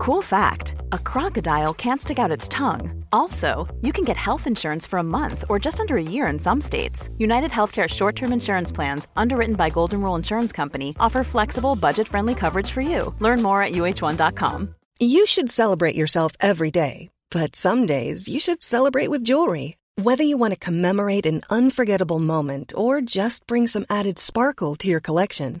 Cool fact a crocodile can't stick out its tongue. Also, you can get health insurance for a month or just under a year in some states. United Healthcare short term insurance plans, underwritten by Golden Rule Insurance Company, offer flexible, budget friendly coverage for you. Learn more at uh1.com. You should celebrate yourself every day, but some days you should celebrate with jewelry. Whether you want to commemorate an unforgettable moment or just bring some added sparkle to your collection,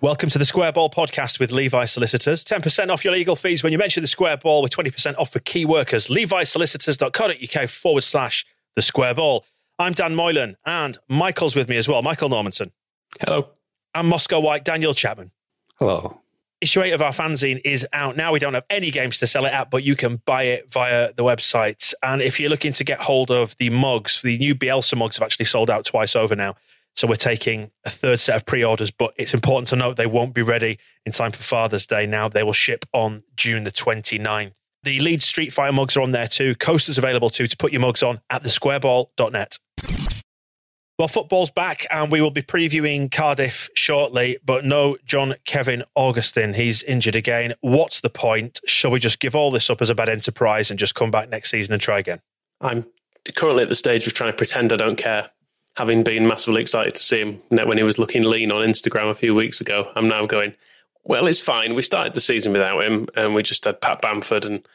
Welcome to the Square Ball podcast with Levi Solicitors. 10% off your legal fees when you mention the Square Ball with 20% off for key workers. LeviSolicitors.co.uk forward slash the Square Ball. I'm Dan Moylan and Michael's with me as well. Michael Normanson. Hello. And Moscow White, Daniel Chapman. Hello. Issue 8 of our fanzine is out now. We don't have any games to sell it at, but you can buy it via the website. And if you're looking to get hold of the mugs, the new Bielsa mugs have actually sold out twice over now. So we're taking a third set of pre-orders, but it's important to note they won't be ready in time for Father's Day now. They will ship on June the 29th. The Leeds Street Fighter mugs are on there too. Coasters available too to put your mugs on at thesquareball.net. Well, football's back and we will be previewing Cardiff shortly, but no John Kevin Augustin. He's injured again. What's the point? Shall we just give all this up as a bad enterprise and just come back next season and try again? I'm currently at the stage of trying to pretend I don't care having been massively excited to see him when he was looking lean on Instagram a few weeks ago, I'm now going, well, it's fine. We started the season without him, and we just had Pat Bamford and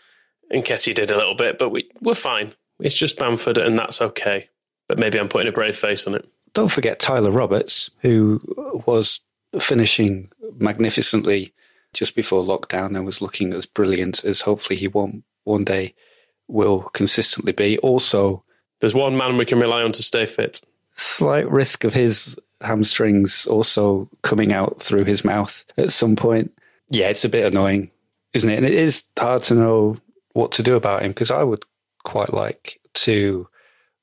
and Ketty did a little bit, but we we're fine. It's just Bamford, and that's okay. But maybe I'm putting a brave face on it. Don't forget Tyler Roberts, who was finishing magnificently just before lockdown and was looking as brilliant as hopefully he won't one day will consistently be. Also, there's one man we can rely on to stay fit slight risk of his hamstrings also coming out through his mouth at some point. Yeah, it's a bit annoying, isn't it? And it is hard to know what to do about him because I would quite like to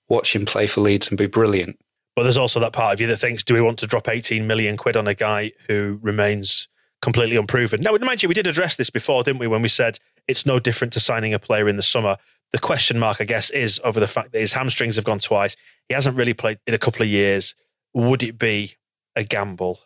watch him play for Leeds and be brilliant. But there's also that part of you that thinks, do we want to drop 18 million quid on a guy who remains completely unproven? Now, mind you, we did address this before, didn't we, when we said it's no different to signing a player in the summer. The question mark, I guess, is over the fact that his hamstrings have gone twice. He hasn't really played in a couple of years. Would it be a gamble?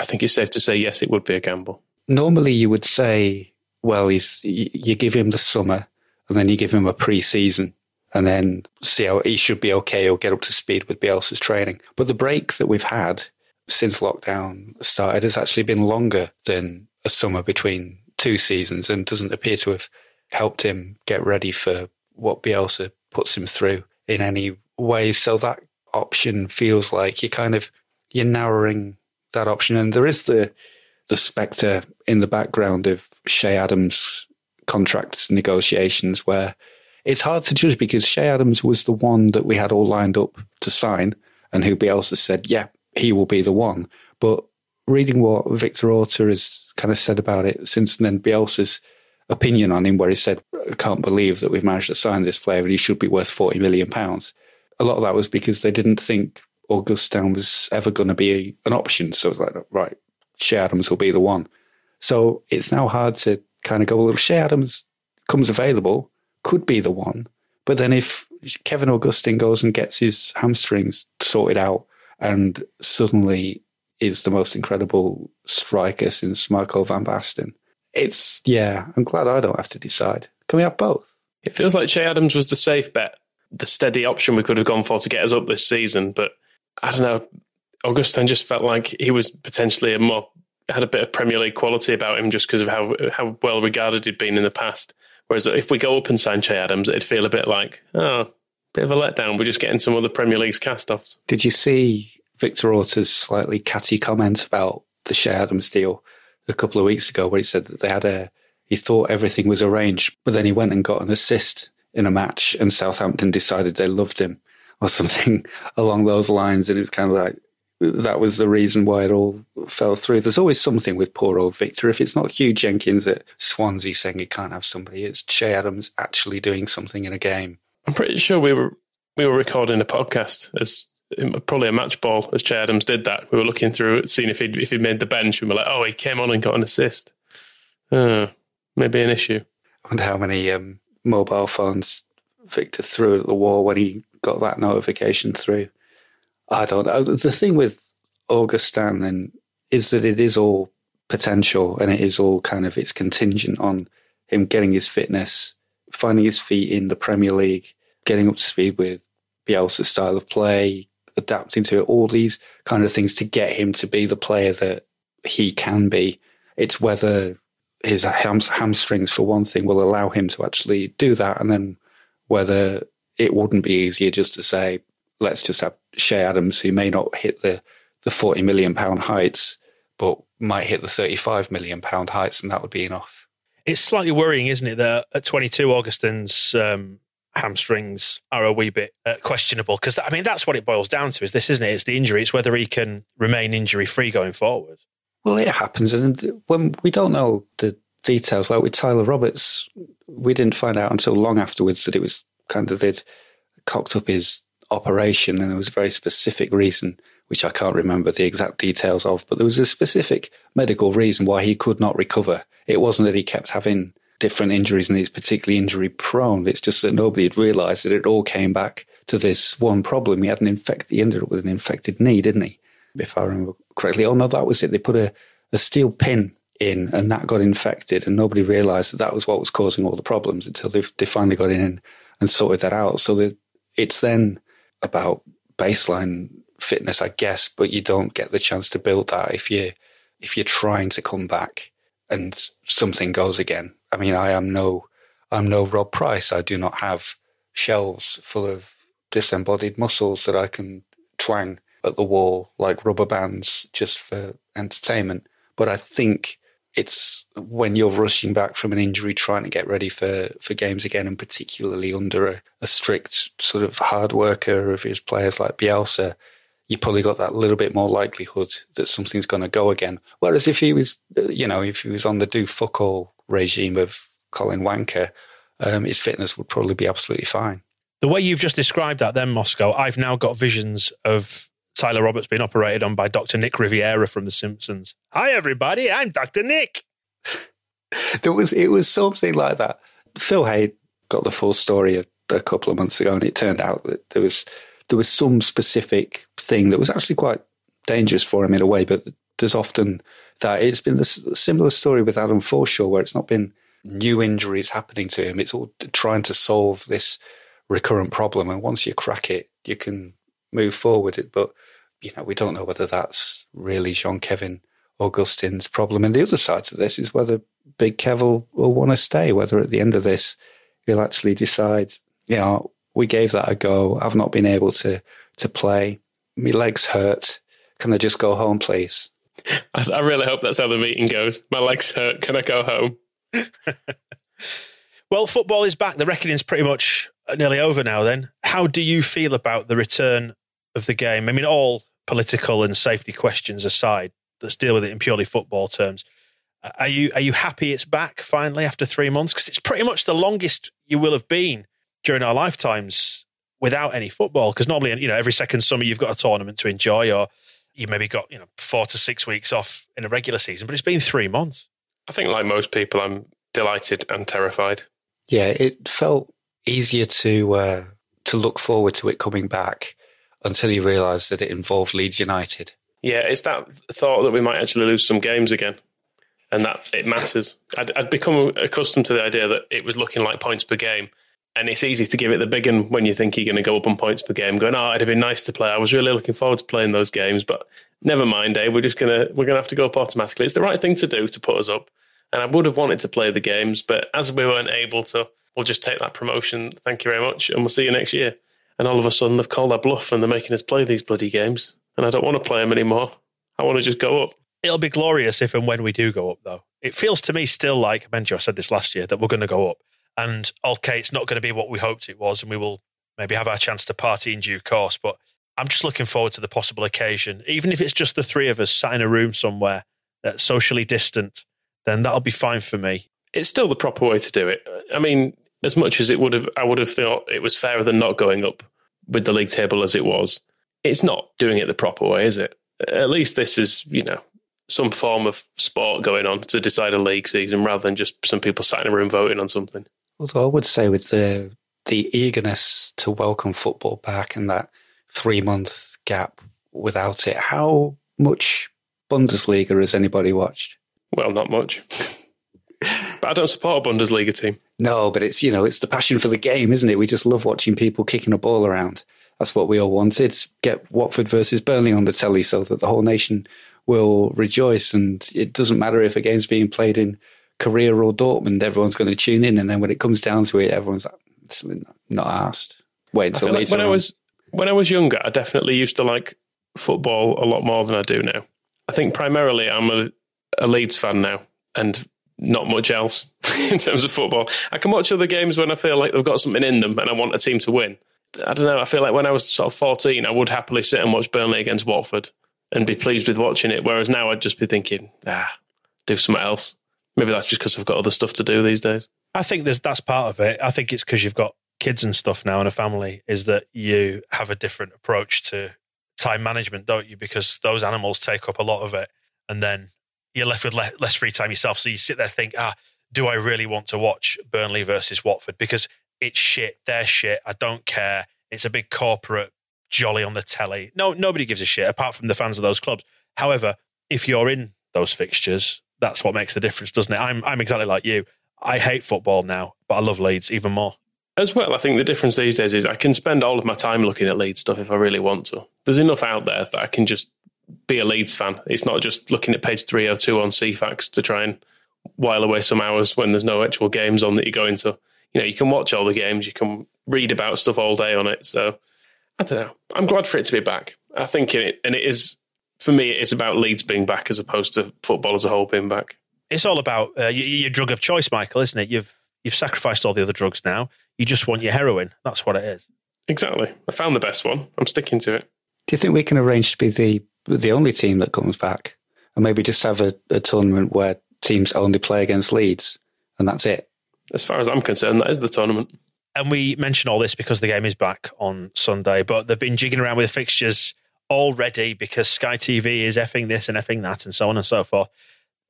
I think it's safe to say yes, it would be a gamble. Normally, you would say, well, he's you give him the summer and then you give him a pre-season and then see how he should be okay or get up to speed with Bielsa's training. But the break that we've had since lockdown started has actually been longer than a summer between two seasons and doesn't appear to have helped him get ready for what Bielsa puts him through in any way. So that option feels like you're kind of you're narrowing that option, and there is the the spectre in the background of Che Adams' contract negotiations, where it's hard to judge because Che Adams was the one that we had all lined up to sign, and who Bielsa said, "Yeah, he will be the one." But reading what Victor Orta has kind of said about it since then, Bielsa's opinion on him where he said, I can't believe that we've managed to sign this player and he should be worth 40 million pounds. A lot of that was because they didn't think Augustin was ever going to be an option. So it was like, right, Che Adams will be the one. So it's now hard to kind of go, well, Che Adams comes available, could be the one. But then if Kevin Augustin goes and gets his hamstrings sorted out and suddenly is the most incredible striker since Marco van Basten, it's yeah. I'm glad I don't have to decide. Can we have both? It feels like Che Adams was the safe bet, the steady option we could have gone for to get us up this season. But I don't know. Augustin just felt like he was potentially a more had a bit of Premier League quality about him just because of how how well regarded he'd been in the past. Whereas if we go up and sign Che Adams, it'd feel a bit like oh, bit of a letdown. We're just getting some other Premier League's cast offs. Did you see Victor Orta's slightly catty comment about the Che Adams deal? A couple of weeks ago where he said that they had a, he thought everything was arranged, but then he went and got an assist in a match and Southampton decided they loved him or something along those lines. And it was kind of like, that was the reason why it all fell through. There's always something with poor old Victor. If it's not Huw Jenkins at Swansea saying he can't have somebody, it's Che Adams actually doing something in a game. I'm pretty sure we were we were recording a podcast as probably a match ball as Che Adams did that. We were looking through seeing if he'd if he made the bench, and we're like, oh, he came on and got an assist. Uh, maybe an issue. I wonder how many um, mobile phones Victor threw at the wall when he got that notification through. I don't know. The thing with Augustin and is that it is all potential and it is all kind of it's contingent on him getting his fitness, finding his feet in the Premier League, getting up to speed with Bielsa's style of play, adapting to it, all these kind of things to get him to be the player that he can be. It's whether his hamstrings, for one thing, will allow him to actually do that, and then whether it wouldn't be easier just to say, let's just have Che Adams, who may not hit the, the 40 million pound heights, but might hit the 35 million pound heights, and that would be enough. It's slightly worrying, isn't it, that at 22, Augustin's um, hamstrings are a wee bit uh, questionable because I mean that's what it boils down to. Is this, isn't it? It's the injury. It's whether he can remain injury free going forward. Well, it happens, and when we don't know the details, like with Tyler Roberts, we didn't find out until long afterwards that it was kind of they'd cocked up his operation, and there was a very specific reason, which I can't remember the exact details of, but there was a specific medical reason why he could not recover. It wasn't that he kept having different injuries and he's particularly injury prone. It's just that nobody had realised that it all came back to this one problem. He had an infect. He ended up with an infected knee, didn't he? If I remember correctly. Oh no, that was it. They put a, a steel pin in and that got infected and nobody realised that that was what was causing all the problems until they, they finally got in and, sorted that out. So it's then about baseline fitness, I guess, but you don't get the chance to build that if you if you're trying to come back and something goes again. I mean, I am no, I'm no Rob Price. I do not have shelves full of disembodied muscles that I can twang at the wall like rubber bands just for entertainment. But I think it's when you're rushing back from an injury, trying to get ready for, for games again, and particularly under a, a strict sort of hard worker of his players like Bielsa, you probably got that little bit more likelihood that something's going to go again. Whereas if he was, you know, if he was on the do fuck all regime of Colin Wanker, um, his fitness would probably be absolutely fine. The way you've just described that, then Moscow, I've now got visions of Tyler Roberts being operated on by Dr. Nick Riviera from The Simpsons. Hi, everybody, I'm Dr. Nick. there was it was something like that. Phil Hay got the full story a, a couple of months ago, and it turned out that there was there was some specific thing that was actually quite dangerous for him in a way, but there's often that it's been the similar story with Adam Forshaw, where it's not been new injuries happening to him. It's all trying to solve this recurrent problem. And once you crack it, you can move forward. But, you know, we don't know whether that's really Jean Kevin Augustin's problem. And the other side to this is whether Big Kev will, will want to stay, whether at the end of this, he'll actually decide, you know, we gave that a go. I've not been able to, to play. My legs hurt. Can I just go home, please? I, really hope that's how the meeting goes. My legs hurt. Can I go home? well, football is back. The reckoning's pretty much nearly over now. Then, how do you feel about the return of the game? I mean, all political and safety questions aside, let's deal with it in purely football terms. Are you are you happy it's back finally after three months? Because it's pretty much the longest you will have been during our lifetimes without any football. Because normally, you know, every second summer you've got a tournament to enjoy, or you maybe got you know four to six weeks off in a regular season, but it's been three months. I think, like most people, I'm delighted and terrified. Yeah, it felt easier to uh, to look forward to it coming back until you realise that it involved Leeds United. Yeah, it's that thought that we might actually lose some games again, and that it matters. I'd, I'd become accustomed to the idea that it was looking like points per game, and it's easy to give it the big one when you think you're going to go up on points per game. Going, oh, it'd have been nice to play. I was really looking forward to playing those games, but never mind. Eh? We're just gonna we're gonna have to go up automatically. It's the right thing to do to put us up, and I would have wanted to play the games, but as we weren't able to, we'll just take that promotion. Thank you very much, and we'll see you next year. And all of a sudden, they've called our bluff and they're making us play these bloody games, and I don't want to play them anymore. I want to just go up. It'll be glorious if and when we do go up, though. It feels to me still like Benjo. I said this last year that we're going to go up and okay, it's not going to be what we hoped it was, and we will maybe have our chance to party in due course. But I'm just looking forward to the possible occasion, even if it's just the three of us sat in a room somewhere that's socially distant. Then that'll be fine for me. It's still the proper way to do it. I mean, as much as it would have, I would have thought it was fairer than not going up with the league table as it was. It's not doing it the proper way, is it? At least this is, you know, some form of sport going on to decide a league season rather than just some people sat in a room voting on something. Although I would say with the the eagerness to welcome football back and that three month gap without it, how much Bundesliga has anybody watched? Well, not much. but I don't support a Bundesliga team. No, but it's you know it's the passion for the game, isn't it? We just love watching people kicking a ball around. That's what we all wanted. Get Watford versus Burnley on the telly so that the whole nation will rejoice. And it doesn't matter if a game's being played in Korea or Dortmund, everyone's going to tune in. And then when it comes down to it, everyone's like, not asked. Wait until later. Like when on. I was when I was younger, I definitely used to like football a lot more than I do now. I think primarily I'm a, a Leeds fan now, and not much else in terms of football. I can watch other games when I feel like they've got something in them and I want a team to win. I don't know. I feel like when I was sort of 14, I would happily sit and watch Burnley against Watford and be pleased with watching it. Whereas now I'd just be thinking, ah, do something else. Maybe that's just because I've got other stuff to do these days. I think there's that's part of it. I think it's because you've got kids and stuff now and a family. Is that you have a different approach to time management, don't you? Because those animals take up a lot of it, and then you're left with le- less free time yourself. So you sit there think, ah, do I really want to watch Burnley versus Watford? Because it's shit. They're shit. I don't care. It's a big corporate jolly on the telly. No, nobody gives a shit apart from the fans of those clubs. However, if you're in those fixtures, that's what makes the difference, doesn't it? I'm I'm exactly like you. I hate football now, but I love Leeds even more. As well, I think the difference these days is I can spend all of my time looking at Leeds stuff if I really want to. There's enough out there that I can just be a Leeds fan. It's not just looking at page 302 on Ceefax to try and while away some hours when there's no actual games on that you go into. You know, you can watch all the games, you can read about stuff all day on it. So I don't know. I'm glad for it to be back. I think it, and it is for me, it's about Leeds being back as opposed to football as a whole being back. It's all about uh, your, your drug of choice, Michael, isn't it? You've you've sacrificed all the other drugs now. You just want your heroin. That's what it is. Exactly. I found the best one. I'm sticking to it. Do you think we can arrange to be the the only team that comes back, and maybe just have a, a tournament where teams only play against Leeds, and that's it? As far as I'm concerned, that is the tournament. And we mention all this because the game is back on Sunday, but they've been jigging around with fixtures already because Sky TV is effing this and effing that and so on and so forth.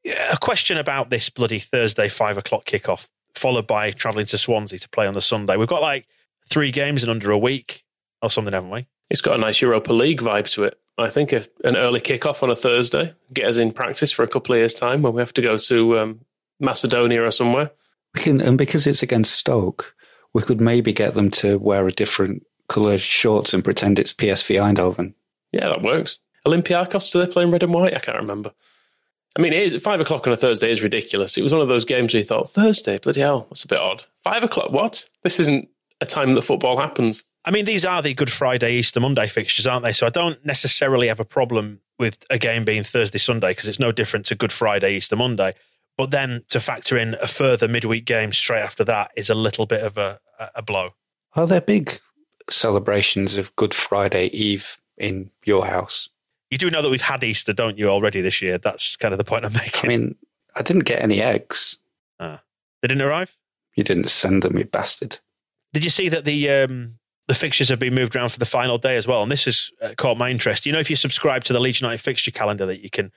A question about this bloody Thursday five o'clock kickoff, followed by travelling to Swansea to play on the Sunday. We've got like three games in under a week or something, haven't we? It's got a nice Europa League vibe to it. I think a, an early kickoff on a Thursday get us in practice for a couple of years' time when we have to go to um, Macedonia or somewhere. We can, and because it's against Stoke, we could maybe get them to wear a different coloured shorts and pretend it's PSV Eindhoven. Yeah, that works. Olympiacos, do they play in red and white? I can't remember. I mean, it is, five o'clock on a Thursday is ridiculous. It was one of those games where you thought, Thursday, bloody hell, that's a bit odd. Five o'clock, what? This isn't a time that football happens. I mean, these are the Good Friday, Easter Monday fixtures, aren't they? So I don't necessarily have a problem with a game being Thursday, Sunday because it's no different to Good Friday, Easter Monday. But then to factor in a further midweek game straight after that is a little bit of a, a blow. Are there big celebrations of Good Friday Eve in your house? You do know that we've had Easter, don't you, already this year? That's kind of the point I'm making. I mean, I didn't get any eggs. Ah. They didn't arrive? You didn't send them, you bastard. Did you see that the um, the fixtures have been moved around for the final day as well? And this has uh, caught my interest. You know, if you subscribe to the Leeds United fixture calendar that you can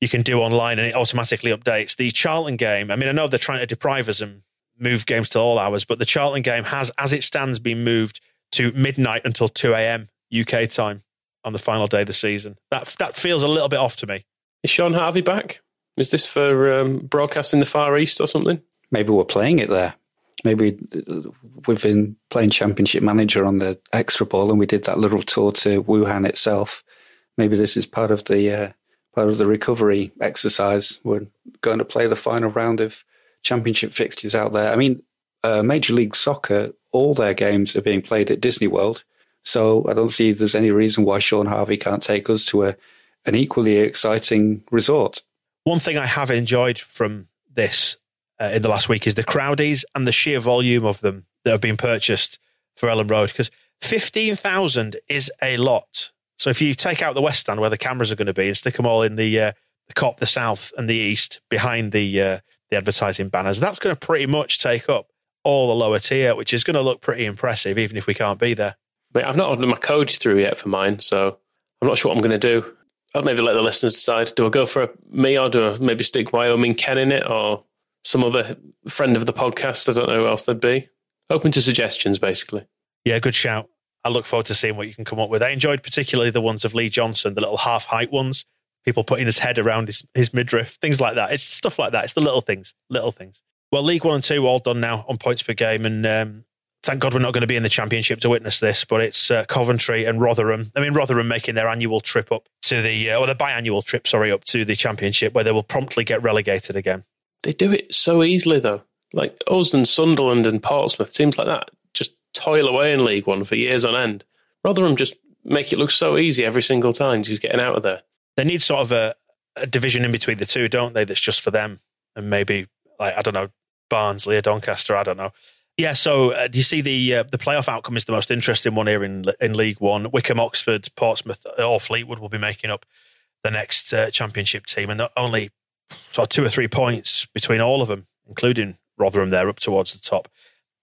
you can do online and it automatically updates. The Charlton game, I mean, I know they're trying to deprive us and move games to all hours, but the Charlton game has, as it stands, been moved to midnight until 2 a.m. UK time on the final day of the season. That that feels a little bit off to me. Is Shaun Harvey back? Is this for um, broadcast in the Far East or something? Maybe we're playing it there. Maybe uh, we've been playing Championship Manager on the extra ball, and we did that little tour to Wuhan itself. Maybe this is part of the uh, part of the recovery exercise. We're going to play the final round of championship fixtures out there. I mean, uh, Major League Soccer, all their games are being played at Disney World. So I don't see there's any reason why Shaun Harvey can't take us to a, an equally exciting resort. One thing I have enjoyed from this uh, in the last week is the crowdies and the sheer volume of them that have been purchased for Elland Road because 15,000 is a lot. So if you take out the west stand where the cameras are going to be and stick them all in the uh, the Kop, the south, and the east behind the uh, the advertising banners, that's going to pretty much take up all the lower tier, which is going to look pretty impressive, even if we can't be there. I've not ordered my code through yet for mine, so I'm not sure what I'm going to do. I'll maybe let the listeners decide. Do I go for a me or do I maybe stick Wyoming Ken in it or some other friend of the podcast? I don't know who else there'd be. Open to suggestions, basically. Yeah, good shout. I look forward to seeing what you can come up with. I enjoyed particularly the ones of Lee Johnson, the little half height ones, people putting his head around his, his midriff, things like that. It's stuff like that. It's the little things, little things. Well, League One and Two all done now on points per game, and um, thank God we're not going to be in the Championship to witness this. But it's uh, Coventry and Rotherham. I mean, Rotherham making their annual trip up to the, uh, or the biannual trip, sorry, up to the Championship, where they will promptly get relegated again. They do it so easily, though. Like us and Sunderland and Portsmouth, seems like that just toil away in League One for years on end. Rotherham just make it look so easy every single time, just getting out of there. They need sort of a, a division in between the two, don't they? That's just for them, and maybe like I don't know, Barnsley or Doncaster. I don't know. Yeah. So uh, do you see the uh, the playoff outcome is the most interesting one here in in League One? Wycombe, Oxford, Portsmouth, or Fleetwood will be making up the next uh, championship team, and only sort of two or three points between all of them, including Rotherham. There up towards the top,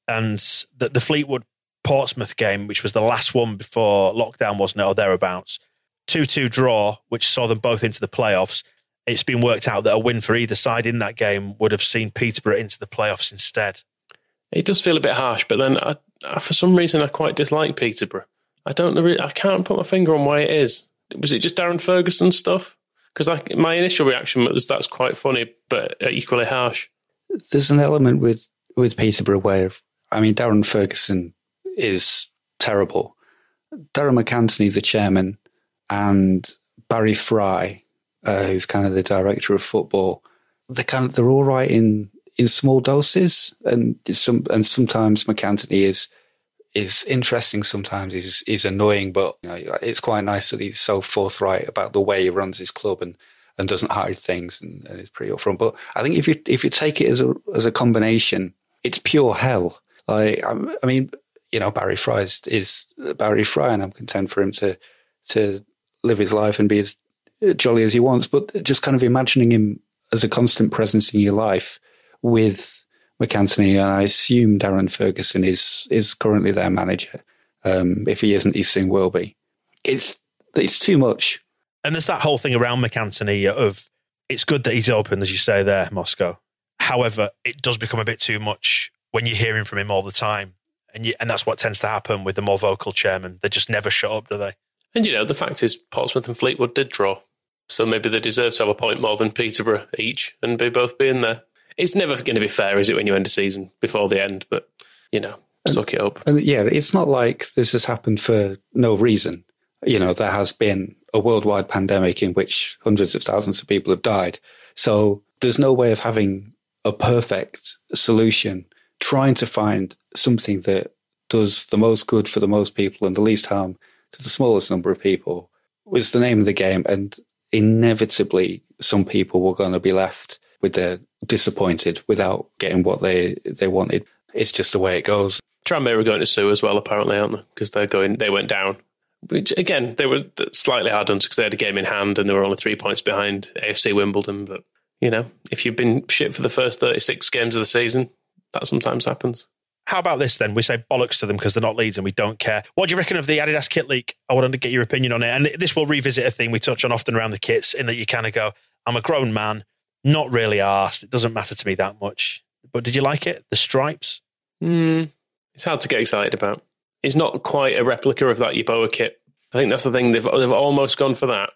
and the, the Fleetwood Portsmouth game, which was the last one before lockdown, wasn't it, or thereabouts? 2 2 draw, which saw them both into the playoffs. It's been worked out that a win for either side in that game would have seen Peterborough into the playoffs instead. It does feel a bit harsh, but then I, I, for some reason I quite dislike Peterborough. I don't know, I can't put my finger on why it is. Was it just Darren Ferguson stuff? Because my initial reaction was that's quite funny, but equally harsh. There's an element with with Peterborough where, I mean, Darren Ferguson is terrible. Darragh MacAnthony, the chairman, and Barry Fry, uh, who's kind of the director of football, they're kind of they're all right in in small doses, and some and sometimes MacAnthony is is interesting. Sometimes he's is annoying, but you know, it's quite nice that he's so forthright about the way he runs his club and and doesn't hide things and, and is pretty upfront. But I think if you if you take it as a as a combination, it's pure hell. Like I, I mean, you know, Barry Fry is, is Barry Fry, and I'm content for him to to live his life and be as jolly as he wants. But just kind of imagining him as a constant presence in your life with MacAnthony, and I assume Darren Ferguson is is currently their manager. Um, if he isn't, he soon will be. It's it's too much. And there's that whole thing around MacAnthony of it's good that he's open, as you say there, Moscow. However, it does become a bit too much when you're hearing from him all the time. And, you, and that's what tends to happen with the more vocal chairman. They just never shut up, do they? And you know, the fact is, Portsmouth and Fleetwood did draw. So maybe they deserve to have a point more than Peterborough each and be both being there. It's never going to be fair, is it, when you end a season before the end? But, you know, and, suck it up. And yeah, it's not like this has happened for no reason. You know, there has been a worldwide pandemic in which hundreds of thousands of people have died. So there's no way of having a perfect solution. Trying to find something that does the most good for the most people and the least harm to the smallest number of people was the name of the game. And inevitably, some people were going to be left with their disappointed without getting what they, they wanted. It's just the way it goes. Tranmere are going to sue as well, apparently, aren't they? Because they're going, they went down. Which again, they were slightly hard done because they had a game in hand and they were only three points behind AFC Wimbledon. But you know, if you've been shit for the first thirty-six games of the season, that sometimes happens. How about this then? We say bollocks to them because they're not Leeds and we don't care. What do you reckon of the Adidas kit leak? I want to get your opinion on it. And this will revisit a theme we touch on often around the kits in that you kind of go, I'm a grown man, not really asked. It doesn't matter to me that much. But did you like it? The stripes? Mm, it's hard to get excited about. It's not quite a replica of that Yeboah kit. I think that's the thing. They've, they've almost gone for that.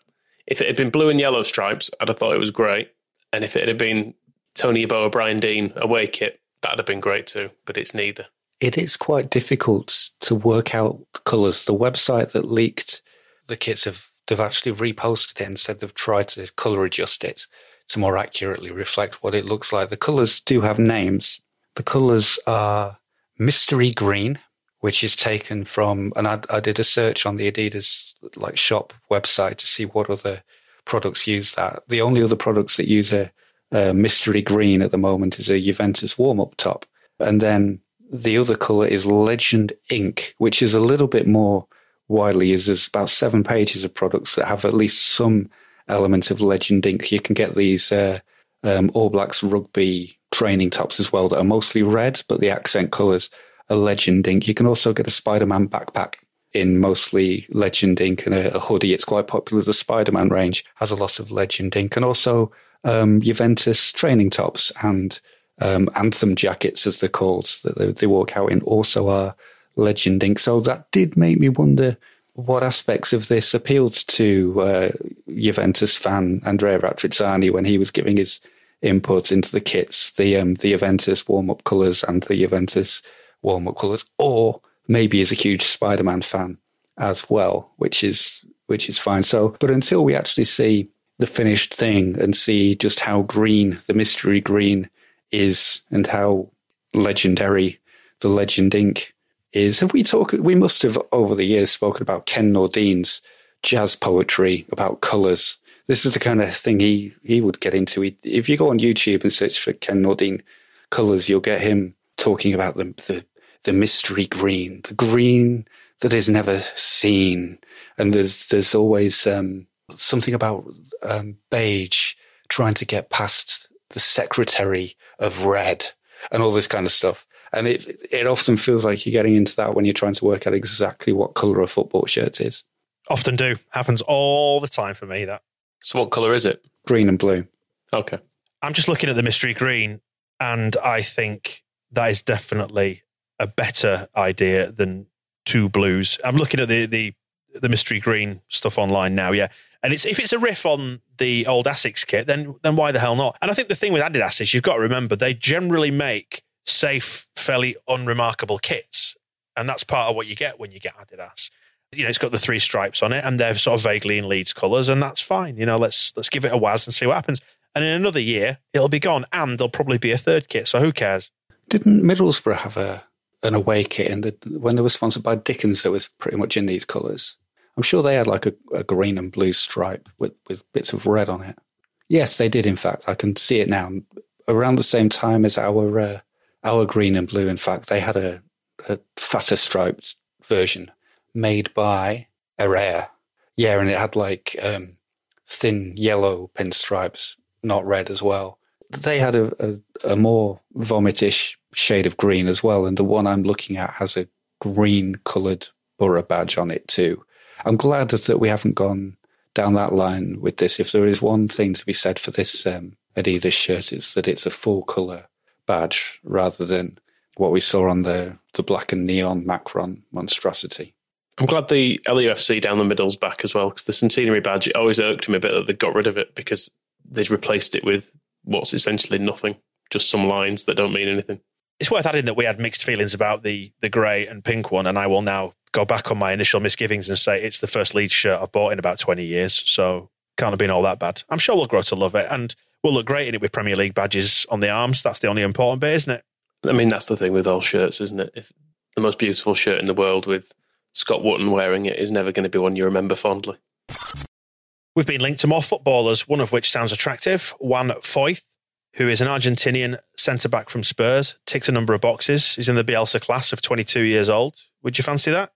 If it had been blue and yellow stripes, I'd have thought it was great. And if it had been Tony Yeboah, Brian Deane away kit, that'd have been great too. But it's neither. It is quite difficult to work out colours. The website that leaked the kits have they've actually reposted it and said they've tried to colour adjust it to more accurately reflect what it looks like. The colours do have names. The colours are mystery green, which is taken from, and I, I did a search on the Adidas like shop website to see what other products use that. The only other products that use a, a mystery green at the moment is a Juventus warm up top. And then the other color is Legend Ink, which is a little bit more widely used. There's about seven pages of products that have at least some element of Legend Ink. You can get these uh, um, All Blacks rugby training tops as well that are mostly red, but the accent colours are legend ink. You can also get a Spider-Man backpack in mostly legend ink and a, a hoodie. It's quite popular. The Spider-Man range has a lot of legend ink and also um, Juventus training tops and um, anthem jackets, as they're called, that they, they walk out in, also are legend ink. So that did make me wonder what aspects of this appealed to uh, Juventus fan Andrea Radrizzani when he was giving his input into the kits, the um, the Juventus warm up colours and the Juventus warm up colours, or maybe is a huge Spider-Man fan as well, which is which is fine. So, but until we actually see the finished thing and see just how green the mystery green is and how legendary the legend ink is, have we talked? We must have over the years spoken about Ken Nordine's jazz poetry about colors. This is the kind of thing he he would get into. He, if you go on YouTube and search for Ken Nordine colors, you'll get him talking about the the the mystery green, the green that is never seen. And there's there's always um, something about um, beige trying to get past the secretary of red and all this kind of stuff. And it it often feels like you're getting into that when you're trying to work out exactly what color a football shirt is. Often do happens all the time for me. That. So what color is it? Green and blue. Okay. I'm just looking at the mystery green, and I think that is definitely a better idea than two blues. I'm looking at the the the mystery green stuff online now, yeah. And it's if it's a riff on the old Asics kit, then then why the hell not? And I think the thing with Adidas is you've got to remember they generally make safe, fairly unremarkable kits, and that's part of what you get when you get Adidas. You know, it's got the three stripes on it, and they're sort of vaguely in Leeds colours, and that's fine. You know, let's let's give it a whiz and see what happens. And in another year, it'll be gone, and there'll probably be a third kit. So who cares? Didn't Middlesbrough have a an away kit in the when they were sponsored by Dickens that was pretty much in these colours. I'm sure they had like a, a, green and blue stripe with, with bits of red on it. Yes, they did. In fact, I can see it now. Around the same time as our uh, our green and blue, in fact, they had a, a fatter striped version made by Errea. Yeah, and it had like um, thin yellow pinstripes, not red as well. They had a, a, a more vomitish shade of green as well. And the one I'm looking at has a green coloured Borough badge on it too. I'm glad that we haven't gone down that line with this. If there is one thing to be said for this um, Adidas shirt, it's that it's a full colour badge rather than what we saw on the, the black and neon Macron monstrosity. I'm glad the LUFC down the middle's back as well because the centenary badge it always irked me a bit that they got rid of it because they've replaced it with what's essentially nothing, just some lines that don't mean anything it's worth adding that we had mixed feelings about the the grey and pink one, and I will now go back on my initial misgivings and say it's the first Leeds shirt I've bought in about twenty years, so can't have been all that bad. I'm sure we'll grow to love it, and we'll look great in it with Premier League badges on the arms. That's the only important bit, isn't it? I mean, that's the thing with all shirts, isn't it? If the most beautiful shirt in the world with Scott Wootton wearing it is never going to be one you remember fondly. We've been linked to more footballers, one of which sounds attractive. Juan Foyth, who is an Argentinian centre back from Spurs, ticks a number of boxes. He's in the Bielsa class of 22 years old. Would you fancy that?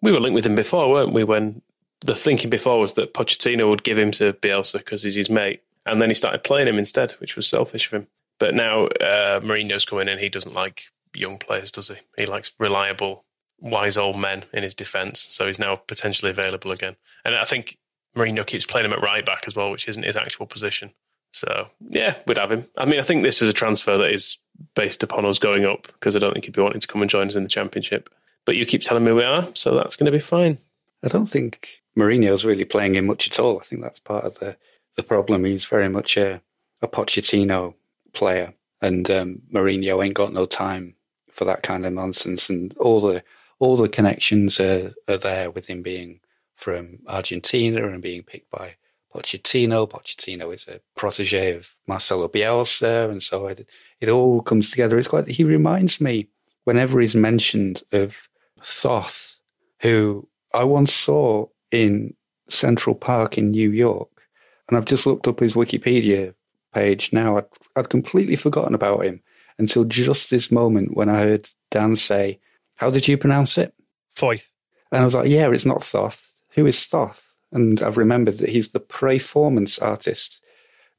We were linked with him before, weren't we? When the thinking before was that Pochettino would give him to Bielsa because he's his mate. And then he started playing him instead, which was selfish of him. But now uh, Mourinho's coming in. He doesn't like young players, does he? He likes reliable, wise old men in his defence. So he's now potentially available again. And I think Mourinho keeps playing him at right back as well, which isn't his actual position. So yeah, we'd have him. I mean, I think this is a transfer that is based upon us going up because I don't think he'd be wanting to come and join us in the championship. But you keep telling me we are, so that's going to be fine. I don't think Mourinho's really playing him much at all. I think that's part of the the problem. He's very much a, a Pochettino player, and um, Mourinho ain't got no time for that kind of nonsense. And all the all the connections are, are there with him being from Argentina and being picked by Pochettino. Pochettino is a protege of Marcelo Bielsa, and so it, it all comes together. It's quite. He reminds me whenever he's mentioned of Thoth, who I once saw in Central Park in New York, and I've just looked up his Wikipedia page now. I'd, I'd completely forgotten about him until just this moment when I heard Dan say, "How did you pronounce it?" Foyth. And I was like, "Yeah, it's not Thoth. Who is Thoth?" And I've remembered that he's the performance artist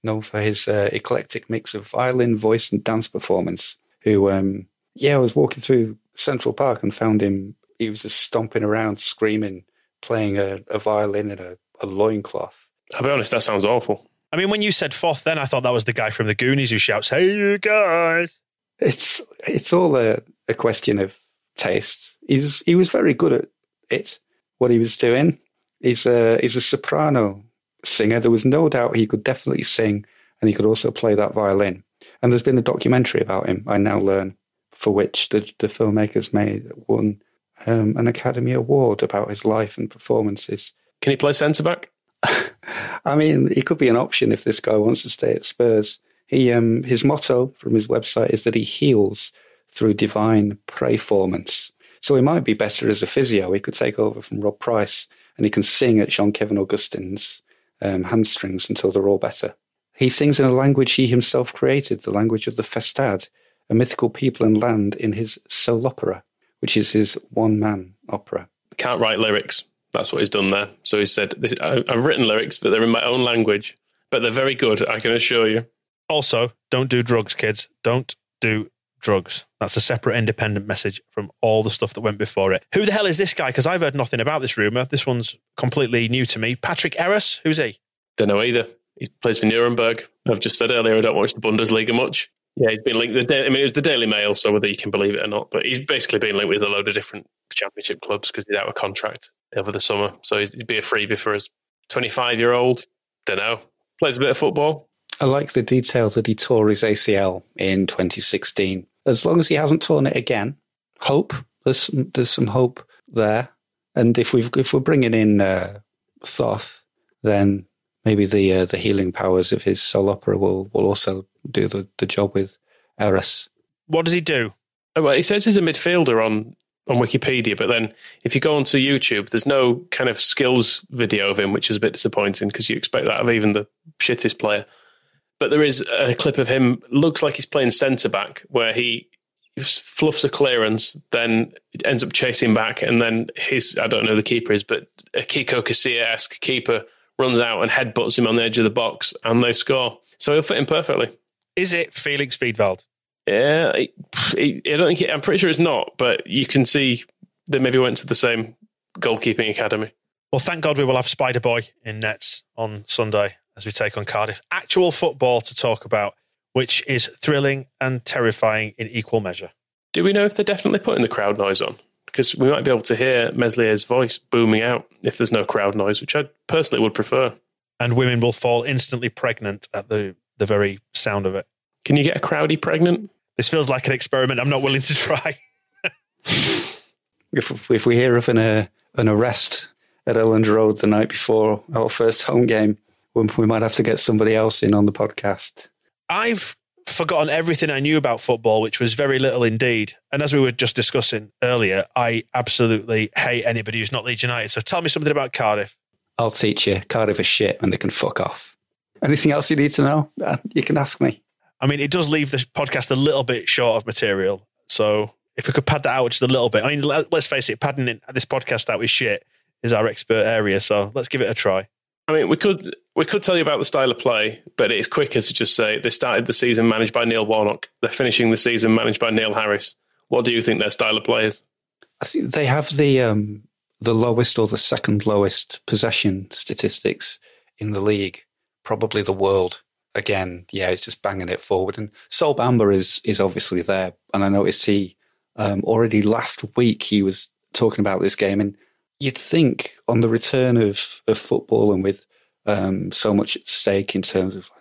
known for his uh, eclectic mix of violin, voice, and dance performance. Who, um, yeah, I was walking through Central Park and found him. He was just stomping around, screaming, playing a, a violin in a, a loincloth. I'll be honest, that sounds awful. I mean, when you said Foth, then I thought that was the guy from the Goonies who shouts, "Hey, you guys!" It's it's all a, a question of taste. He's he was very good at it. What he was doing. He's a he's a soprano singer. There was no doubt he could definitely sing, and he could also play that violin. And there's been a documentary about him. I now learn, for which the the filmmakers made won um, an Academy Award about his life and performances. Can he play centre back? I mean, he could be an option if this guy wants to stay at Spurs. He, um, his motto from his website is that he heals through divine performance. So he might be better as a physio. He could take over from Rob Price and he can sing at Jean Kevin Augustin's um, hamstrings until they're all better. He sings in a language he himself created, the language of the Festad, a mythical people and land in his soul opera, which is his one man opera. Can't write lyrics. That's what he's done there. So he said, I've written lyrics, but they're in my own language, but they're very good, I can assure you. Also, don't do drugs, kids. Don't do drugs. That's a separate independent message from all the stuff that went before it. Who the hell is this guy? Because I've heard nothing about this rumor. This one's completely new to me. Patrick Erras, who's he? Don't know either. He plays for Nuremberg. I've just said earlier I don't watch the Bundesliga much. Yeah, he's been linked. The, I mean, it was the Daily Mail, so whether you can believe it or not, but he's basically been linked with a load of different championship clubs because he's out of contract over the summer. So he'd be a freebie for us. 25 year old, don't know, plays a bit of football. I like the detail that he tore his ACL in 2016. As long as he hasn't torn it again, hope there's some, there's some hope there. And if we if we're bringing in uh, Thoth, then maybe the uh, the healing powers of his soul opera will will also do the, the job with Erras. What does he do? Oh, well, he says he's a midfielder on on Wikipedia, but then if you go onto YouTube, there's no kind of skills video of him, which is a bit disappointing because you expect that of even the shittest player. But there is a clip of him, looks like he's playing centre back, where he fluffs a clearance, then ends up chasing back, and then his, I don't know who the keeper is, but a Kiko Casilla esque keeper runs out and headbutts him on the edge of the box, and they score. So he'll fit in perfectly. Is it Felix Wiedwald? Yeah, I, I don't think. It, I'm pretty sure it's not, but you can see they maybe went to the same goalkeeping academy. Well, thank God we will have Spider Boy in nets on Sunday as we take on Cardiff. Actual football to talk about, which is thrilling and terrifying in equal measure. Do we know if they're definitely putting the crowd noise on? Because we might be able to hear Meslier's voice booming out if there's no crowd noise, which I personally would prefer. And women will fall instantly pregnant at the, the very sound of it. Can you get a crowdy pregnant? This feels like an experiment I'm not willing to try. if, if we hear of an, uh, an arrest at Elland Road the night before our first home game, we might have to get somebody else in on the podcast. I've forgotten everything I knew about football, which was very little indeed. And as we were just discussing earlier, I absolutely hate anybody who's not Leeds United. So tell me something about Cardiff. I'll teach you. Cardiff is shit and they can fuck off. Anything else you need to know? Uh, you can ask me. I mean, it does leave the podcast a little bit short of material. So if we could pad that out just a little bit, I mean, let's face it, padding this podcast out with shit is our expert area. So let's give it a try. I mean, we could we could tell you about the style of play, but it's quicker to just say they started the season managed by Neil Warnock. They're finishing the season managed by Neil Harris. What do you think their style of play is? I think they have the um, the lowest or the second lowest possession statistics in the league, probably the world again, yeah, it's just banging it forward. And Sol Bamba is is obviously there, and I noticed he um, already last week he was talking about this game, and you'd think on the return of of football and with um, so much at stake in terms of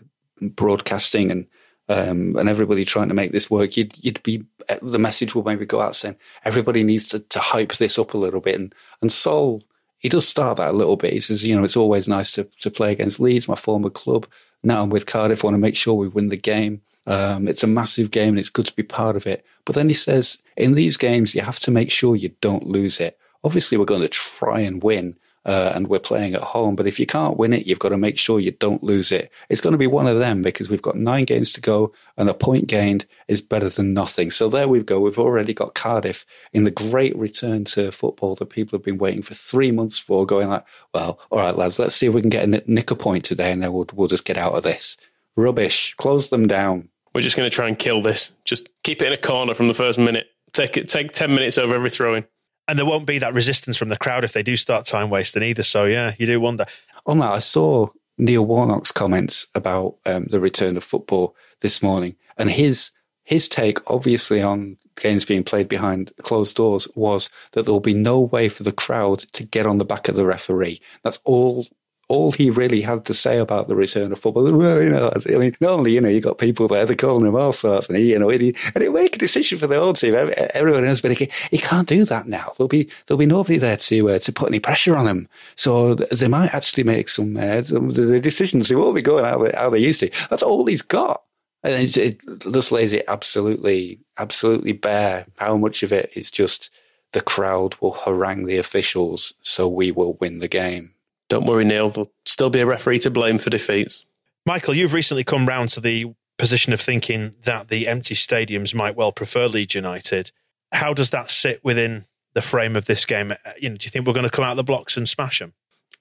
broadcasting and um, and everybody trying to make this work, you'd you'd be the message will maybe go out saying everybody needs to, to hype this up a little bit, and and Sol he does start that a little bit. He says, you know, it's always nice to to play against Leeds, my former club now I'm with Cardiff. I want to make sure we win the game. Um, it's a massive game and it's good to be part of it. But then he says, in these games, you have to make sure you don't lose it. Obviously, we're going to try and win, uh, and we're playing at home. But if you can't win it, you've got to make sure you don't lose it. It's going to be one of them because we've got nine games to go, and a point gained is better than nothing. So there we go. We've already got Cardiff in the great return to football that people have been waiting for three months for, going like, well, all right, lads, let's see if we can get a nick a point today, and then we'll, we'll just get out of this Rubbish. Close them down. We're just going to try and kill this. Just keep it in a corner from the first minute. Take it. Take ten minutes over every throwing. And there won't be that resistance from the crowd if they do start time wasting either. So yeah, you do wonder. On that, I saw Neil Warnock's comments about um, the return of football this morning, and his his take, obviously on games being played behind closed doors, was that there will be no way for the crowd to get on the back of the referee. That's all all he really had to say about the return of football. Well, you know, I mean, normally, you know, you got people there, they're calling him all sorts, and he, you know, and he, and make a decision for the whole team. Everyone else, but he, he can't do that now. There'll be there'll be nobody there to uh, to put any pressure on him. So they might actually make some, uh, some the decisions. They won't be going how they, how they used to. That's all he's got. And it, it just lays it absolutely, absolutely bare. How much of it is just the crowd will harangue the officials, so we will win the game. Don't worry, Neil. There'll still be a referee to blame for defeats. Michael, you've recently come round to the position of thinking that the empty stadiums might well prefer Leeds United. How does that sit within the frame of this game? Uh, you know, do you think we're going to come out of the blocks and smash them?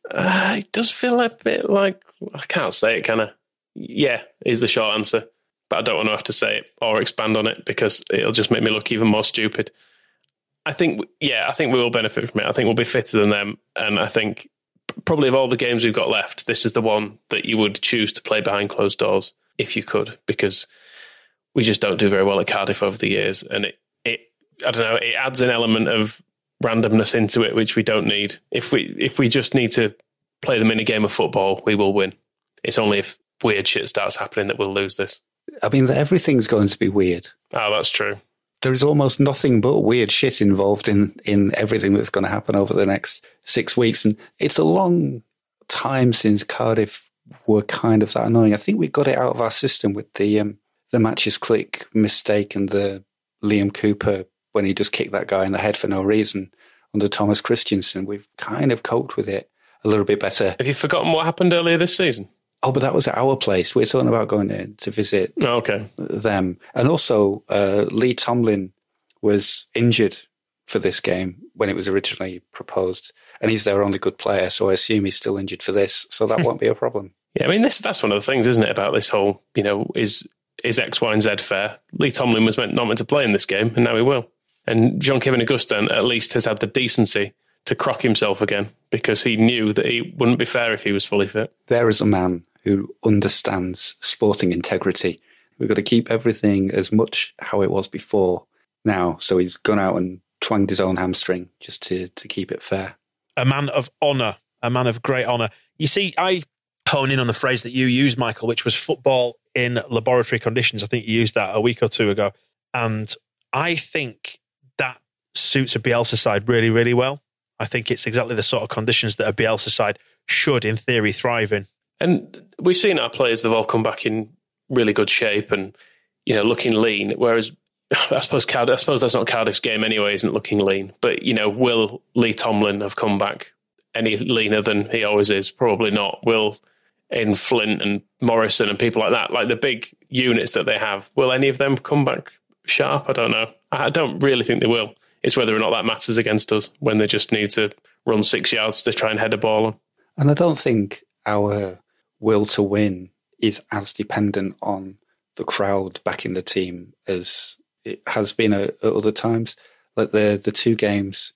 Uh, it does feel a bit like I can't say it, kind of. Yeah, is the short answer, but I don't want to have to say it or expand on it because it'll just make me look even more stupid. I think, yeah, I think we will benefit from it. I think we'll be fitter than them, and I think probably of all the games we've got left, this is the one that you would choose to play behind closed doors if you could, because we just don't do very well at Cardiff over the years, and it it I don't know it adds an element of randomness into it which we don't need. If we if we just need to play the mini game of football, we will win. It's only if weird shit starts happening that we'll lose this. I mean, everything's going to be weird. Oh, that's true there is almost nothing but weird shit involved in in everything that's going to happen over the next six weeks, and it's a long time since Cardiff were kind of that annoying. I think we got it out of our system with the um, the Mateusz Klich mistake and the Liam Cooper when he just kicked that guy in the head for no reason under Thomas Christiansen. We've kind of coped with it a little bit better. Have you forgotten what happened earlier this season? Oh, but that was at our place. We are talking about going in to visit oh, okay. them. And also, uh, Lee Tomlin was injured for this game when it was originally proposed. And he's their only good player. So I assume he's still injured for this. So that won't be a problem. Yeah, I mean, this that's one of the things, isn't it, about this whole, you know, is is X, Y, and Z fair? Lee Tomlin was meant not meant to play in this game, and now he will. And Jean Kevin Augustin at least has had the decency to crock himself again because he knew that he wouldn't be fair if he was fully fit. There is a man who understands sporting integrity. We've got to keep everything as much how it was before now. So he's gone out and twanged his own hamstring just to, to keep it fair. A man of honour, a man of great honour. You see, I hone in on the phrase that you used, Michael, which was football in laboratory conditions. I think you used that a week or two ago. And I think that suits a Bielsa side really, really well. I think it's exactly the sort of conditions that a Bielsa side should, in theory, thrive in. And we've seen our players; they've all come back in really good shape and you know looking lean. Whereas I suppose Cardiff, I suppose that's not Cardiff's game anyway, isn't looking lean. But you know, will Lee Tomlin have come back any leaner than he always is? Probably not. Will in Flint and Morrison and people like that, like the big units that they have, will any of them come back sharp? I don't know. I don't really think they will. It's whether or not that matters against us when they just need to run six yards to try and head a ball on. And I don't think our will to win is as dependent on the crowd backing the team as it has been at, at other times. Like the the two games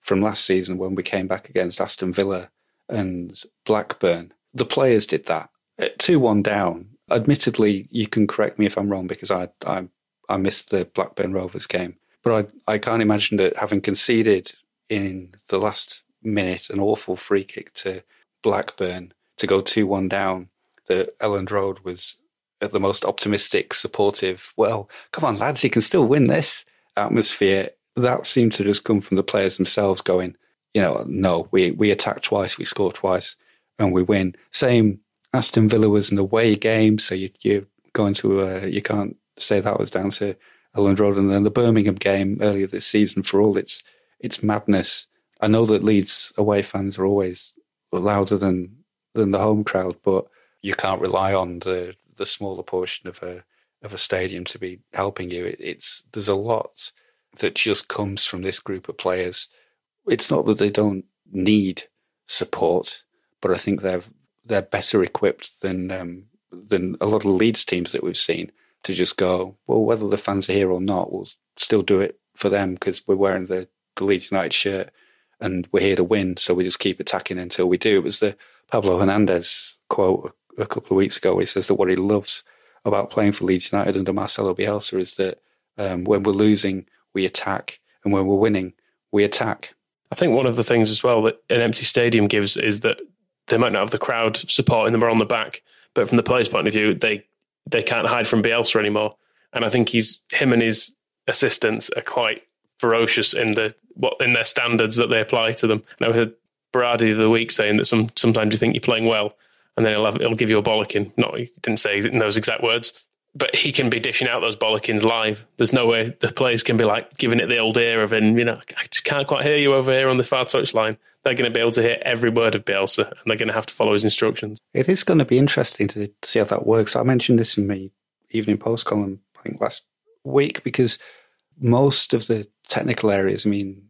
from last season when we came back against Aston Villa and Blackburn, the players did that. At two one down, admittedly, you can correct me if I'm wrong because I I I missed the Blackburn Rovers game, but I I can't imagine that having conceded in the last minute an awful free kick to Blackburn to go 2 1 down, that Elland Road was at the most optimistic, supportive, well, come on, lads, he can still win this atmosphere. That seemed to just come from the players themselves going, you know, no, we, we attack twice, we score twice, and we win. Same, Aston Villa was an away game, so you, you're going to, uh, you can't say that was down to Elland Road. And then the Birmingham game earlier this season, for all its its madness, I know that Leeds away fans are always louder than than the home crowd, but you can't rely on the the smaller portion of a of a stadium to be helping you. It, it's there's a lot that just comes from this group of players. It's not that they don't need support, but I think they're they're better equipped than um, than a lot of Leeds teams that we've seen to just go, well, whether the fans are here or not, we'll still do it for them because we're wearing the, the Leeds United shirt and we're here to win. So we just keep attacking until we do. It was the Pablo Hernandez quote a, couple of weeks ago where he says that what he loves about playing for Leeds United under Marcelo Bielsa is that um, when we're losing, we attack, and when we're winning, we attack. I think one of the things as well that an empty stadium gives is that they might not have the crowd supporting them or on the back, but from the players' point of view, they they can't hide from Bielsa anymore. And I think he's him and his assistants are quite ferocious in the what in their standards that they apply to them. And I heard Berardi the week saying that some sometimes you think you're playing well, and then he'll have, he'll give you a bollocking. Not he didn't say in those exact words, but he can be dishing out those bollockings live. There's no way the players can be like giving it the old ear of, and you know, I just can't quite hear you over here on the far touch line. They're going to be able to hear every word of Bielsa, and they're going to have to follow his instructions. It is going to be interesting to see how that works. I mentioned this in my Evening Post column, I think last week, because most of the technical areas, I mean,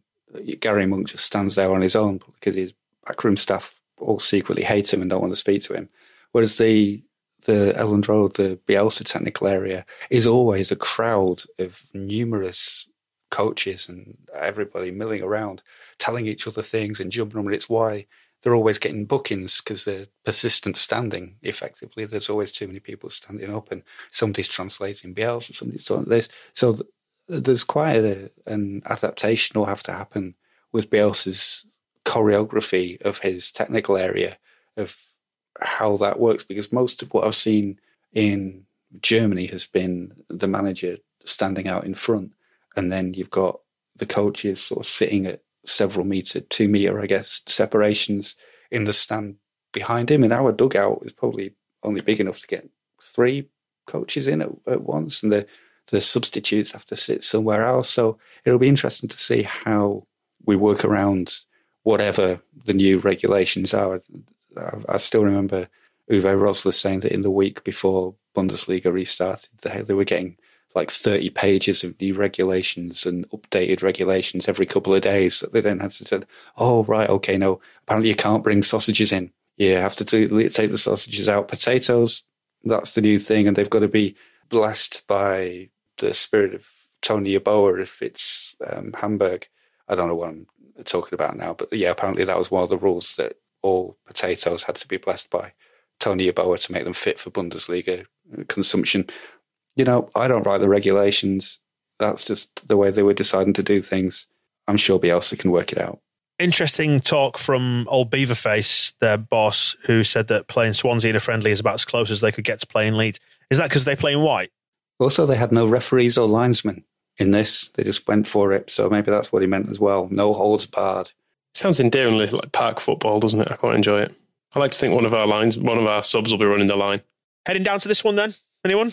Gary Monk just stands there on his own because his backroom staff all secretly hate him and don't want to speak to him. Whereas the the Elland Road, the Bielsa technical area, is always a crowd of numerous coaches and everybody milling around, telling each other things and jumping. And it's why they're always getting bookings because they're persistent standing. Effectively, there's always too many people standing up, and somebody's translating Bielsa, somebody's doing this. So there's quite a, an adaptation will have to happen with Bielsa's choreography of his technical area of how that works because most of what I've seen in Germany has been the manager standing out in front, and then you've got the coaches sort of sitting at several meter, two meter, I guess, separations in the stand behind him. And our dugout is probably only big enough to get three coaches in at, at once, and the the substitutes have to sit somewhere else. So it'll be interesting to see how we work around whatever the new regulations are. I still remember Uwe Rosler saying that in the week before Bundesliga restarted, they were getting like 30 pages of new regulations and updated regulations every couple of days that they then had to say, oh, right, okay, no, apparently you can't bring sausages in. You have to take the sausages out. Potatoes, that's the new thing. And they've got to be blessed by the spirit of Tony Yeboah if it's um, Hamburg. I don't know what I'm talking about now, but yeah, apparently that was one of the rules that all potatoes had to be blessed by Tony Yeboah to make them fit for Bundesliga consumption. You know, I don't write the regulations. That's just the way they were deciding to do things. I'm sure Bielsa can work it out. Interesting talk from old Beaverface, their boss, who said that playing Swansea in a friendly is about as close as they could get to playing Leeds. Is that because they play in white? Also, they had no referees or linesmen in this. They just went for it. So maybe that's what he meant as well. No holds barred. Sounds endearingly like park football, doesn't it? I quite enjoy it. I like to think one of our lines, one of our subs will be running the line. Heading down to this one then? Anyone?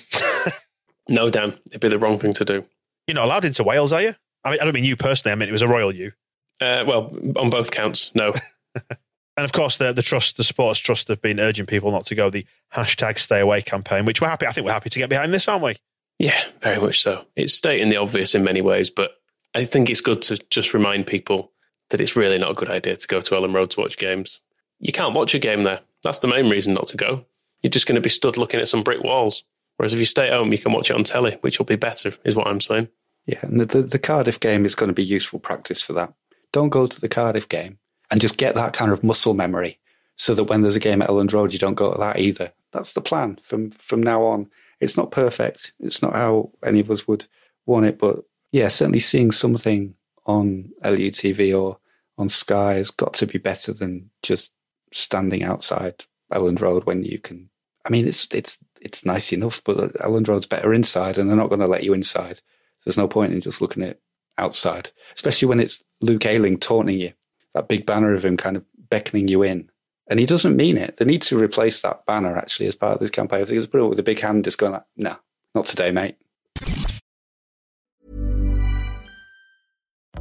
no, Dan. It'd be the wrong thing to do. You're not allowed into Wales, are you? I mean, I don't mean you personally. I mean, it was a royal you. Uh, well, on both counts, no. and of course, the the trust, the supporters trust, have been urging people not to go the hashtag Stay Away campaign, which we're happy. I think we're happy to get behind this, aren't we? Yeah, very much so. It's stating the obvious in many ways, but I think it's good to just remind people that it's really not a good idea to go to Elland Road to watch games. You can't watch a game there. That's the main reason not to go. You're just going to be stood looking at some brick walls. Whereas if you stay at home, you can watch it on telly, which will be better, is what I'm saying. Yeah, and the, the Cardiff game is going to be useful practice for that. Don't go to the Cardiff game and just get that kind of muscle memory so that when there's a game at Elland Road, you don't go to that either. That's the plan from, from now on. It's not perfect. It's not how any of us would want it, but yeah, certainly seeing something on LUTV or on Sky has got to be better than just standing outside Elland Road when you can. I mean, it's it's it's nice enough, but Elland Road's better inside, and they're not going to let you inside. There's no point in just looking at outside, especially when it's Luke Ayling taunting you. That big banner of him kind of beckoning you in. And he doesn't mean it. They need to replace that banner actually as part of this campaign. I think it's brilliant with a big hand just going like, no, not today, mate.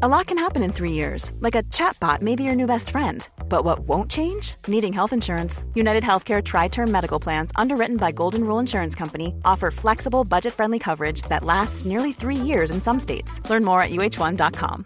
A lot can happen in three years, like a chatbot may be your new best friend. But what won't change? Needing health insurance. United Healthcare Tri Term Medical Plans, underwritten by Golden Rule Insurance Company, offer flexible, budget friendly coverage that lasts nearly three years in some states. Learn more at uh1.com.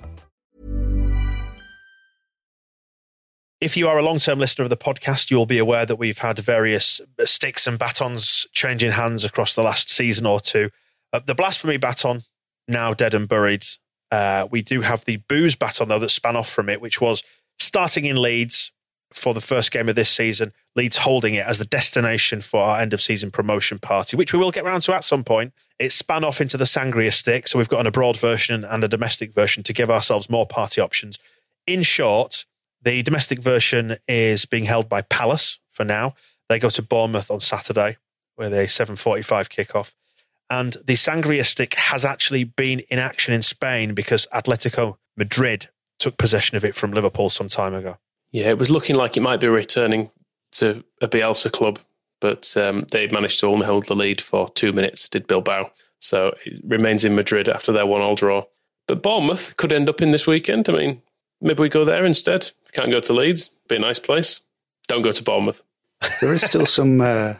If you are a long term listener of the podcast, you will be aware that we've had various sticks and batons changing hands across the last season or two. Uh, the blasphemy baton, now dead and buried. Uh, we do have the booze baton, though, that span off from it, which was starting in Leeds for the first game of this season, Leeds holding it as the destination for our end of season promotion party, which we will get around to at some point. It span off into the sangria stick. So we've got an abroad version and a domestic version to give ourselves more party options. In short, the domestic version is being held by Palace for now. They go to Bournemouth on Saturday with a 7:45 kickoff. And the Sangria stick has actually been in action in Spain because Atletico Madrid took possession of it from Liverpool some time ago. Yeah, it was looking like it might be returning to a Bielsa club, but um, they managed to only hold the lead for two minutes, did Bilbao. So it remains in Madrid after their one all draw. But Bournemouth could end up in this weekend. I mean, maybe we go there instead. Can't go to Leeds. Be a nice place. Don't go to Bournemouth. there is still some uh,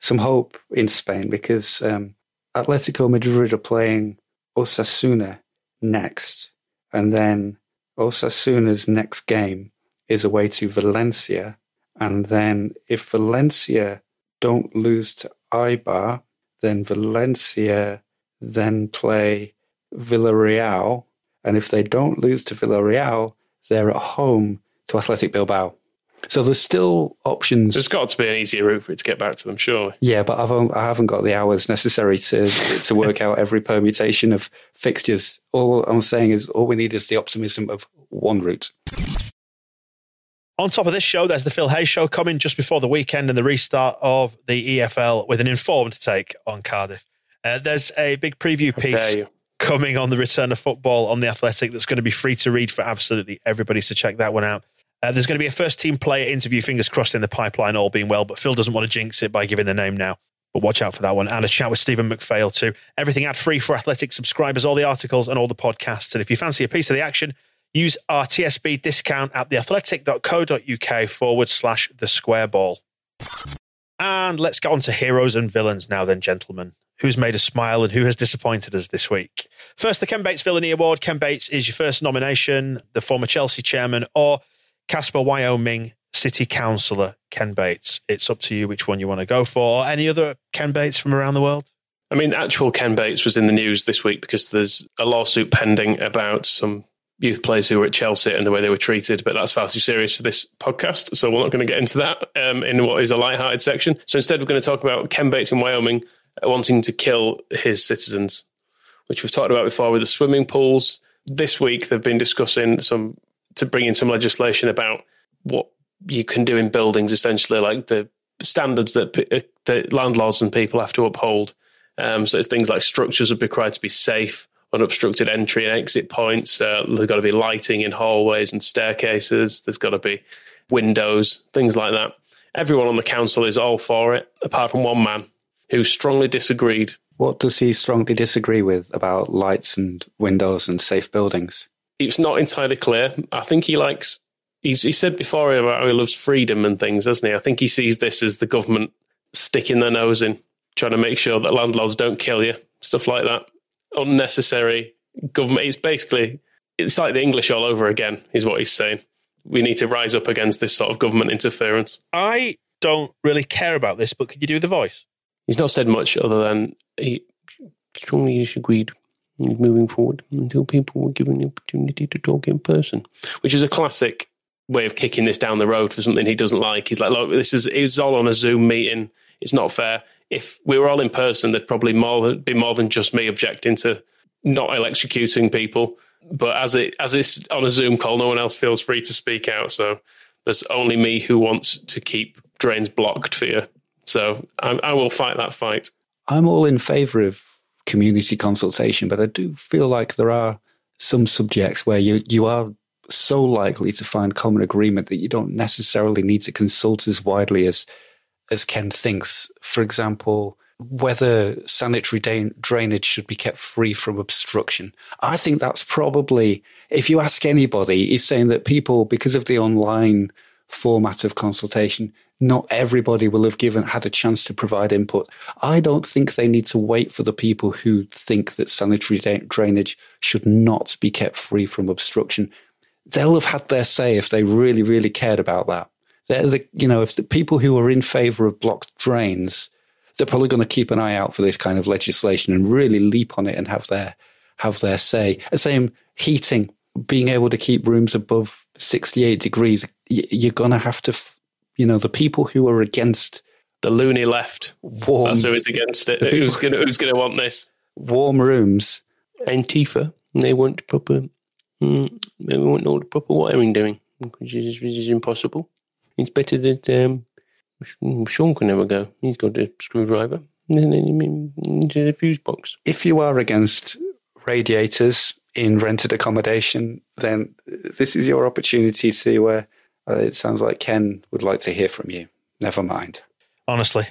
some hope in Spain because um, Atletico Madrid are playing Osasuna next, and then Osasuna's next game is away to Valencia, and then if Valencia don't lose to Eibar, then Valencia then play Villarreal, and if they don't lose to Villarreal, they're at home to Athletic Bilbao. So there's still options. There's got to be an easier route for it to get back to them, surely. Yeah, but I've I haven't got the hours necessary to to work out every permutation of fixtures. All I'm saying is all we need is the optimism of one route. On top of this show, there's the Phil Hay's show coming just before the weekend and the restart of the EFL with an informed take on Cardiff. Uh, there's a big preview piece coming on the return of football on the Athletic that's going to be free to read for absolutely everybody. So check that one out. Uh, there's going to be a first team player interview, fingers crossed, in the pipeline, all being well. But Phil doesn't want to jinx it by giving the name now. But watch out for that one. And a chat with Stephen McPhail, too. Everything ad free for Athletic subscribers, all the articles and all the podcasts. And if you fancy a piece of the action, use our TSB discount at theathletic.co.uk forward slash the square ball. And let's get on to heroes and villains now, then, gentlemen who's made us smile and who has disappointed us this week. First, the Ken Bates Villainy Award. Ken Bates is your first nomination, the former Chelsea chairman, or Casper, Wyoming City Councillor Ken Bates. It's up to you which one you want to go for. Or any other Ken Bates from around the world? I mean, actual Ken Bates was in the news this week because there's a lawsuit pending about some youth players who were at Chelsea and the way they were treated, but that's far too serious for this podcast. So we're not going to get into that um, in what is a light-hearted section. So instead, we're going to talk about Ken Bates in Wyoming wanting to kill his citizens, which we've talked about before with the swimming pools. This week, they've been discussing some to bring in some legislation about what you can do in buildings, essentially, like the standards that uh, the landlords and people have to uphold. Um, so it's things like structures would be required to be safe, unobstructed entry and exit points. Uh, there's got to be lighting in hallways and staircases. There's got to be windows, things like that. Everyone on the council is all for it, apart from one man who strongly disagreed. What does he strongly disagree with about lights and windows and safe buildings? It's not entirely clear. I think he likes. He's, he said before about how he loves freedom and things, doesn't he? I think he sees this as the government sticking their nose in, trying to make sure that landlords don't kill you, stuff like that. Unnecessary government. It's basically it's like the English all over again, is what he's saying. We need to rise up against this sort of government interference. I don't really care about this, but could you do the voice? He's not said much other than he strongly disagreed moving forward until people were given the opportunity to talk in person, which is a classic way of kicking this down the road for something he doesn't like. He's like, look, this is it's all on a Zoom meeting. It's not fair. If we were all in person, there'd probably more be more than just me objecting to not electrocuting people. But as it as it's on a Zoom call, no one else feels free to speak out. So there's only me who wants to keep drains blocked for you. So I, I will fight that fight. I'm all in favour of community consultation, but I do feel like there are some subjects where you you are so likely to find common agreement that you don't necessarily need to consult as widely as as Ken thinks. For example, whether sanitary drainage should be kept free from obstruction. I think that's probably, if you ask anybody, he's saying that people, because of the online format of consultation, not everybody will have given had a chance to provide input. I don't think they need to wait for the people who think that sanitary drainage should not be kept free from obstruction. They'll have had their say if they really, really cared about that. They're the, you know, if the people who are in favour of blocked drains, they're probably going to keep an eye out for this kind of legislation and really leap on it and have their have their say. The same heating, being able to keep rooms above 68 degrees, you're going to have to you know, the people who are against the loony left. Warm, That's who is against it. Who's going to who's to want this? Warm rooms. Antifa. They want proper. Mm, they want all the proper wiring doing, which is, which is impossible. It's better that um, Sean can never go. He's got a screwdriver and into the fuse box. If you are against radiators in rented accommodation, then this is your opportunity to uh, Uh, it sounds like Ken would like to hear from you. Never mind. Honestly,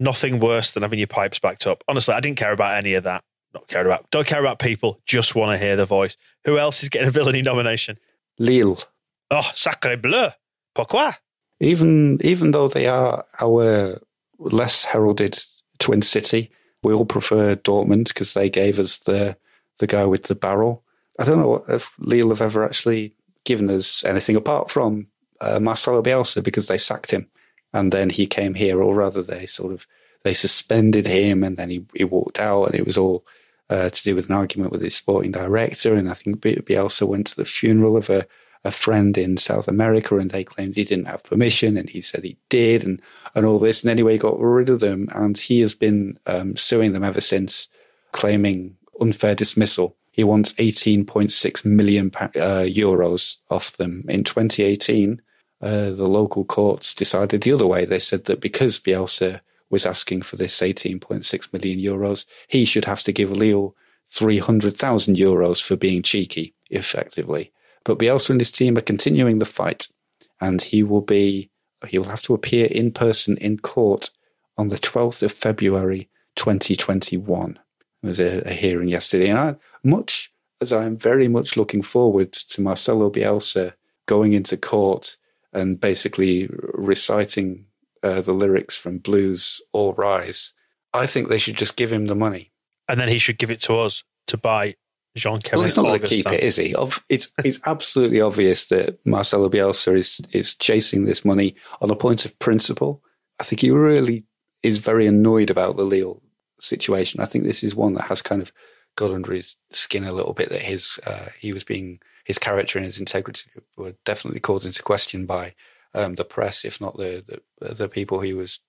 nothing worse than having your pipes backed up. Honestly, I didn't care about any of that. Not care about. Don't care about people. Just want to hear the voice. Who else is getting a villainy nomination? Lille. Oh, sacre bleu. Pourquoi? Even even though they are our less heralded twin city, we all prefer Dortmund because they gave us the the guy with the barrel. I don't know if Lille have ever actually given us anything apart from uh, Marcelo Bielsa because they sacked him, and then he came here, or rather, they sort of they suspended him, and then he, he walked out, and it was all uh, to do with an argument with his sporting director. And I think Bielsa went to the funeral of a, a friend in South America, and they claimed he didn't have permission, and he said he did, and and all this. And anyway, he got rid of them, and he has been um, suing them ever since, claiming unfair dismissal. He wants 18.6 million uh, euros off them in 2018 uh, the local courts decided the other way. They said that because Bielsa was asking for this 18.6 million euros, he should have to give Lille 300,000 euros for being cheeky, effectively. But Bielsa and his team are continuing the fight, and he will be he will have to appear in person in court on the 12th of February 2021. There was a, a hearing yesterday, and I, much as I am very much looking forward to Marcelo Bielsa going into court and basically reciting uh, the lyrics from Blues or Rise, I think they should just give him the money. And then he should give it to us to buy Jean Kevin. Well, he's not going to keep it, is he? It's it's absolutely obvious that Marcelo Bielsa is is chasing this money on a point of principle. I think he really is very annoyed about the Lille situation. I think this is one that has kind of got under his skin a little bit that his uh, he was being his character and his integrity were definitely called into question by um, the press, if not the, the, the people he was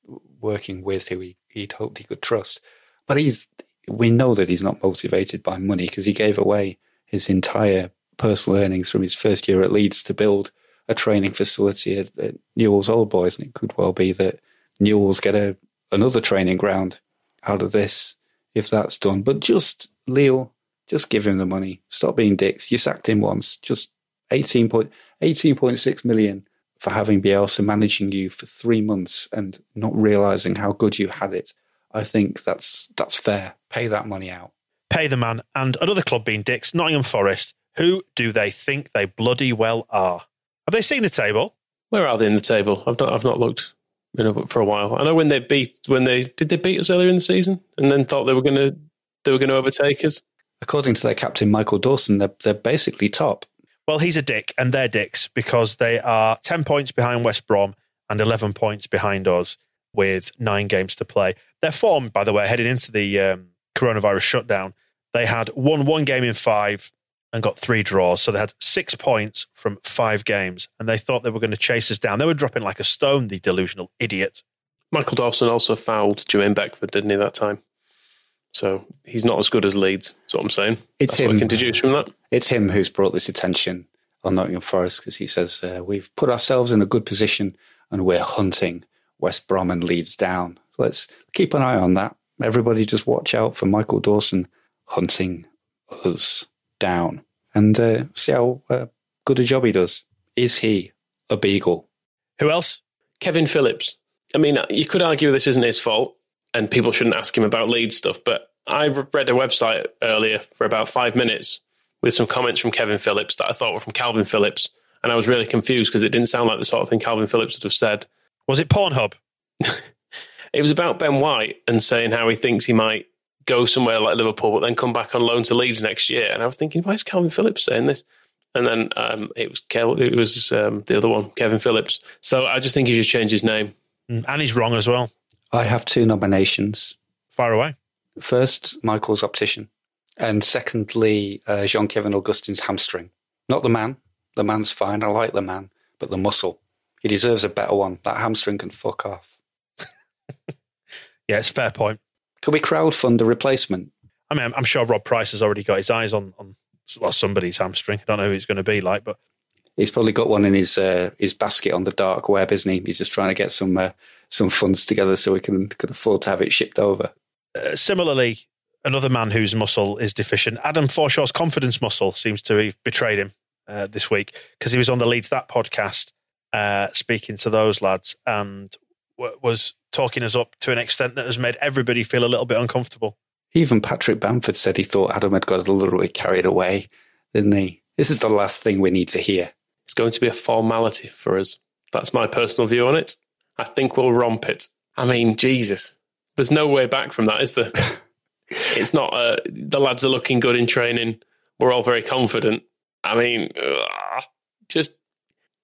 working with, who he he'd hoped he could trust. But he's we know that he's not motivated by money because he gave away his entire personal earnings from his first year at Leeds to build a training facility at, at Newell's Old Boys, and it could well be that Newell's get a another training ground out of this if that's done. But just Lille just give him the money. Stop being dicks. You sacked him once. Just 18 point, 18.6 million for having Bielsa managing you for three months and not realizing how good you had it. I think that's that's fair. Pay that money out. Pay the man. And another club being dicks, Nottingham Forest. Who do they think they bloody well are? Have they seen the table? Where are they in the table? I've not I've not looked for a while. I know when they beat when they did they beat us earlier in the season and then thought they were gonna they were gonna overtake us according to their captain Michael Dawson, they're they're basically top. Well, he's a dick, and they're dicks because they are ten points behind West Brom and 11 points behind us with nine games to play. Their form, by the way, heading into the um, coronavirus shutdown, they had won one game in five and got three draws. So they had six points from five games, and they thought they were going to chase us down. They were dropping like a stone, the delusional idiot. Michael Dawson also fouled Jermaine Beckford, didn't he, that time? So he's not as good as Leeds, that's what I'm saying. It's That's him. what I can deduce from that. It's him who's brought this attention on Nottingham Forest because he says uh, we've put ourselves in a good position and we're hunting West Brom and Leeds down. So let's keep an eye on that. Everybody, just watch out for Michael Dawson hunting us down and uh, see how uh, good a job he does. Is he a beagle? Who else? Kevin Phillips. I mean, you could argue this isn't his fault and people shouldn't ask him about Leeds stuff, but I read a website earlier for about five minutes with some comments from Kevin Phillips that I thought were from Kalvin Phillips. And I was really confused because it didn't sound like the sort of thing Kalvin Phillips would have said. Was it Pornhub? It was about Ben White and saying how he thinks he might go somewhere like Liverpool, but then come back on loan to Leeds next year. And I was thinking, why is Kalvin Phillips saying this? And then um, it was Kel- it was um, the other one, Kevin Phillips. So I just think he should change his name. Mm, And he's wrong as well. I have two nominations. Far away. First, Michael's optician, and secondly, uh, Jean Kevin Augustin's hamstring. Not the man. The man's fine. I like the man, but the muscle. He deserves a better one. That hamstring can fuck off. Yeah, it's a fair point. Could we crowdfund a replacement? I mean, I'm, I'm sure Rob Price has already got his eyes on, on well, somebody's hamstring. I don't know who it's going to be like, but He's probably got one in his uh, his basket on the dark web, isn't he? He's just trying to get some uh, some funds together so we can can afford to have it shipped over. uh, similarly, another man whose muscle is deficient, Adam Forshaw's confidence muscle seems to have betrayed him uh, this week because he was on the Leeds That podcast uh, speaking to those lads and w- was talking us up to an extent that has made everybody feel a little bit uncomfortable. Even Patrick Bamford said he thought Adam had got a little bit carried away, didn't he? This is the last thing we need to hear. It's going to be a formality for us. That's my personal view on it. I think we'll romp it. I mean, Jesus, there's no way back from that, is there? it's not. Uh, the lads are looking good in training. We're all very confident. I mean, ugh, just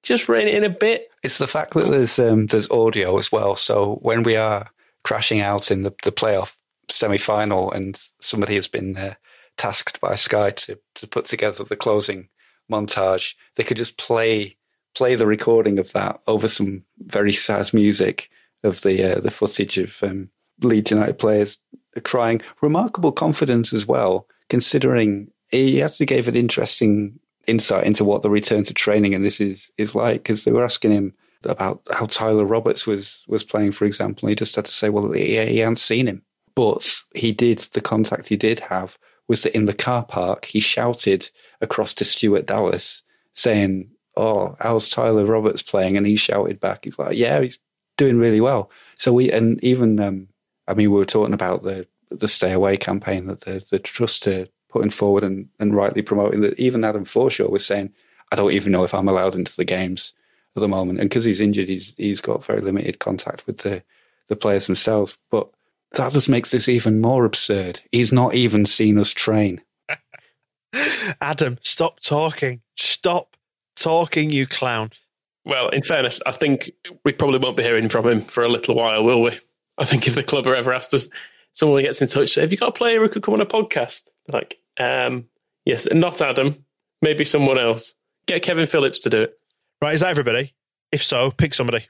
just rein it in a bit. It's the fact that there's um, there's audio as well. So when we are crashing out in the, the playoff semi final, and somebody has been uh, tasked by Sky to to put together the closing montage, they could just play play the recording of that over some very sad music of the uh, the footage of um, Leeds United players crying. Remarkable confidence as well, considering he actually gave an interesting insight into what the return to training and this is is like because they were asking him about how Tyler Roberts was was playing, for example, and he just had to say, well, he, he hadn't seen him, but he did. The contact he did have was that in the car park he shouted across to Stuart Dallas saying, "Oh, how's Tyler Roberts playing?" And he shouted back, "He's like, yeah, he's doing really well." So we and even um, I mean, we were talking about the the stay away campaign that the the trust are putting forward and, and rightly promoting. That even Adam Forshaw was saying, "I don't even know if I'm allowed into the games at the moment," and because he's injured, he's he's got very limited contact with the the players themselves. But that just makes this even more absurd. He's not even seen us train. Adam, stop talking. Stop talking, you clown. Well, in fairness, I think we probably won't be hearing from him for a little while, will we? I think if the club are ever asked us, someone gets in touch, say, "Have you got a player who could come on a podcast?" They're like, um, "Yes, not Adam, maybe someone else. Get Kevin Phillips to do it." Right, is that everybody? If so, pick somebody.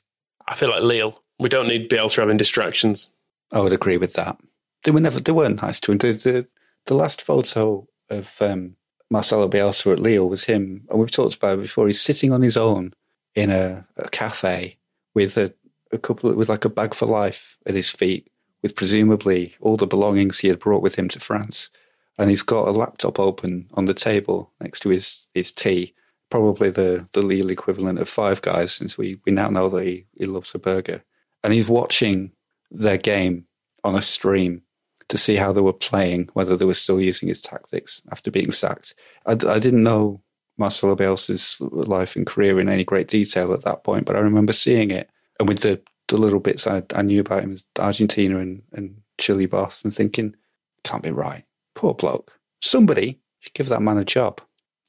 I feel like Lille. We don't need Bielsa having distractions. I would agree with that. They were never they weren't nice to him. The the, the last photo of um, Marcelo Bielsa at Lille was him, and we've talked about it before. He's sitting on his own in a, a cafe with a, a couple with like a bag for life at his feet, with presumably all the belongings he had brought with him to France, and he's got a laptop open on the table next to his his tea. Probably the the Lille equivalent of Five Guys, since we we now know that he, he loves a burger, and he's watching their game on a stream to see how they were playing, whether they were still using his tactics after being sacked. I, I didn't know Marcelo Bielsa's life and career in any great detail at that point, but I remember seeing it and with the, the little bits I, I knew about him as Argentina and, and Chile boss and thinking, can't be right. Poor bloke. Somebody should give that man a job.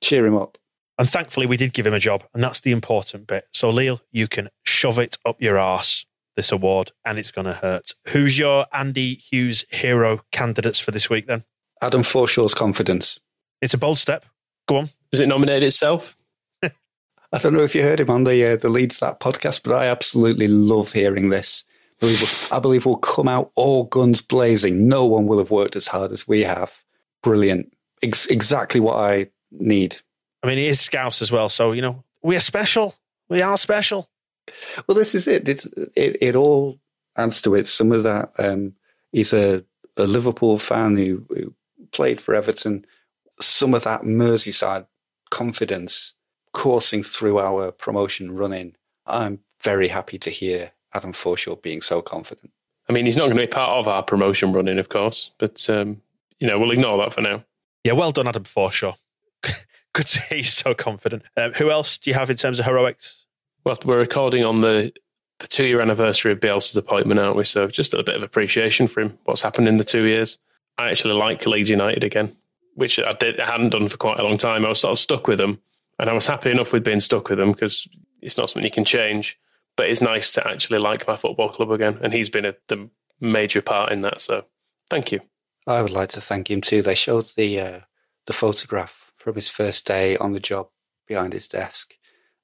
Cheer him up. And thankfully, we did give him a job, and that's the important bit. So, Lille, you can shove it up your arse, this award, and it's going to hurt. Who's your Andy Hughes hero candidates for this week then? Adam Forshaw's confidence. It's a bold step. Go on. Does it nominate itself? I don't know if you heard him on the uh, the Leeds That podcast, but I absolutely love hearing this. I believe, I believe we'll come out all guns blazing. No one will have worked as hard as we have. Brilliant. Ex- exactly what I need. I mean, he is Scouse as well, so you know we are special. We are special. Well, this is it. It's it. It all adds to it. Some of that. Um, he's a, a Liverpool fan who, who played for Everton. Some of that Merseyside confidence coursing through our promotion running. I'm very happy to hear Adam Forshaw being so confident. I mean, he's not going to be part of our promotion running, of course, but um, you know we'll ignore that for now. Yeah, well done, Adam Forshaw. Good to hear you so confident. Um, who else do you have in terms of heroics? Well, we're recording on the the two year anniversary of Bielsa's appointment, aren't we? So just a bit of appreciation for him. What's happened in the two years? I actually like Leeds United again, which I did I hadn't done for quite a long time. I was sort of stuck with them, and I was happy enough with being stuck with them because it's not something you can change. But it's nice to actually like my football club again, and he's been a, the major part in that. So thank you. I would like to thank him too. They showed the uh, the photograph from his first day on the job behind his desk,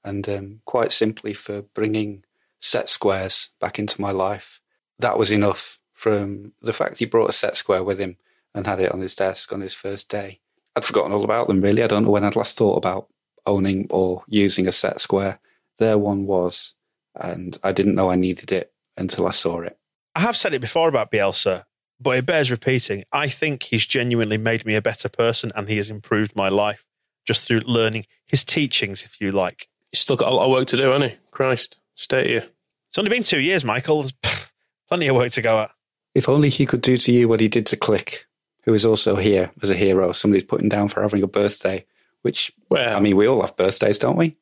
and um, quite simply for bringing set squares back into my life. That was enough. From the fact he brought a set square with him and had it on his desk on his first day, I'd forgotten all about them. Really, I don't know when I'd last thought about owning or using a set square. There one was, and I didn't know I needed it until I saw it. I have said it before about Bielsa, but it bears repeating. I think he's genuinely made me a better person and he has improved my life just through learning his teachings, if you like. He's still got a lot of work to do, hasn't he? Christ, stay here. It's only been two years, Michael. There's plenty of work to go at. If only he could do to you what he did to Klich, who is also here as a hero. Somebody's putting down for having a birthday, which, Well, I mean, we all have birthdays, don't we?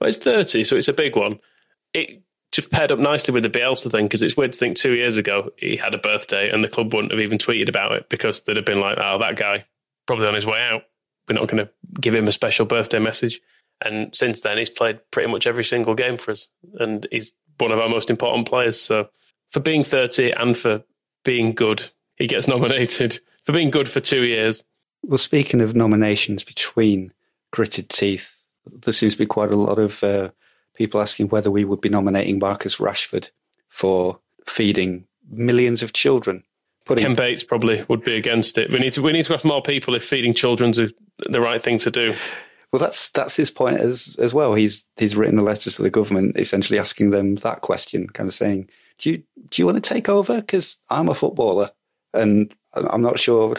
Well, it's 30, so it's a big one. It just paired up nicely with the Bielsa thing because it's weird to think two years ago he had a birthday and the club wouldn't have even tweeted about it because they'd have been like, oh, that guy probably on his way out. We're not going to give him a special birthday message. And since then, he's played pretty much every single game for us. And he's one of our most important players. So for being 30 and for being good, he gets nominated. For being good for two years, Well, speaking of nominations between gritted teeth, there seems to be quite a lot of uh, people asking whether we would be nominating Marcus Rashford for feeding millions of children. Putting Ken Bates probably would be against it. We need to we need to ask more people if feeding children's the right thing to do. Well, that's that's his point as as well. He's he's written a letter to the government, essentially asking them that question, kind of saying, "Do you do you want to take over? Because I'm a footballer, and I'm not sure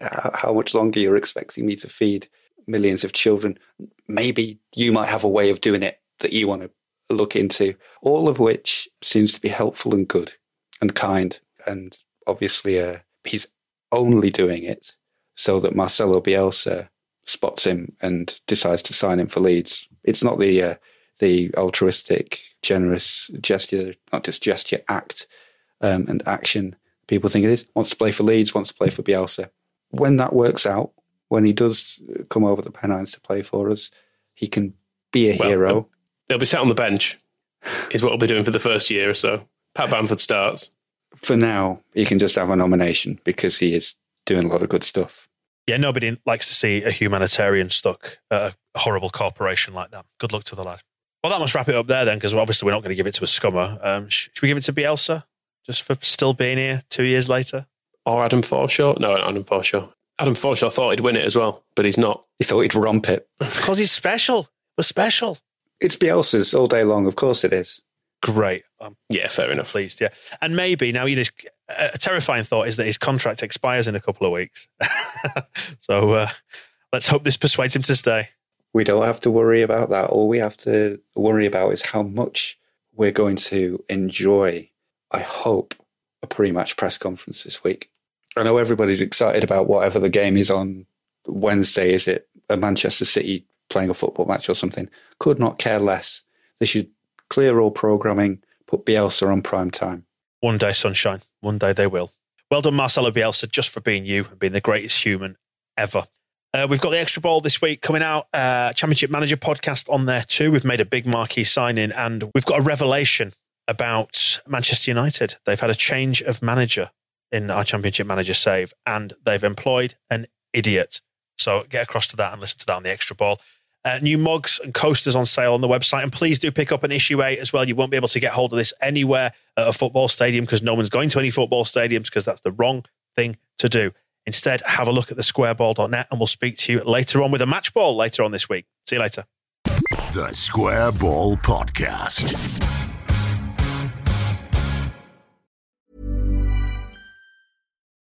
how much longer you're expecting me to feed millions of children. Maybe you might have a way of doing it that you want to look into. All of which seems to be helpful and good and kind, and obviously, uh, he's only doing it so that Marcelo Bielsa spots him and decides to sign him for Leeds. It's not the uh, the altruistic, generous gesture, not just gesture, act um, and action. People think it is. Wants to play for Leeds, wants to play for Bielsa. When that works out, when he does come over the Pennines to play for us, he can be a Well, hero. They'll be sat on the bench, is what we'll be doing for the first year or so. Pat Bamford starts. For now, he can just have a nomination because he is doing a lot of good stuff. Yeah, nobody likes to see a humanitarian stuck at a horrible corporation like that. Good luck to the lad. Well, that must wrap it up there then, because obviously we're not going to give it to a scummer. Um, sh- should we give it to Bielsa just for still being here two years later? Or Adam Forshaw. No, Adam Forshaw. Adam Forshaw thought he'd win it as well, but he's not. He thought he'd romp it. Because he's special. We're special. It's Bielsa's all day long. Of course it is. Great. I'm Yeah, fair enough. pleased. Yeah, and maybe now you know a terrifying thought is that his contract expires in a couple of weeks. so uh, let's hope this persuades him to stay. We don't have to worry about that. All we have to worry about is how much we're going to enjoy, I hope, a pre match press conference this week. I know everybody's excited about whatever the game is on Wednesday. Is it a Manchester City playing a football match or something? Could not care less. They should clear all programming, put Bielsa on prime time. One day, sunshine. One day they will. Well done, Marcelo Bielsa, just for being you and being the greatest human ever. Uh, we've got the extra ball this week coming out. Uh, Championship Manager podcast on there too. We've made a big marquee signing, and we've got a revelation about Manchester United. They've had a change of manager in our Championship Manager save, and they've employed an idiot. So get across to that and listen to that on the extra ball. Uh, new mugs and coasters on sale on the website. And please do pick up an issue eight as well. You won't be able to get hold of this anywhere at a football stadium because no one's going to any football stadiums because that's the wrong thing to do. Instead, have a look at the squareball.net and we'll speak to you later on with a match ball later on this week. See you later. The Square Ball Podcast.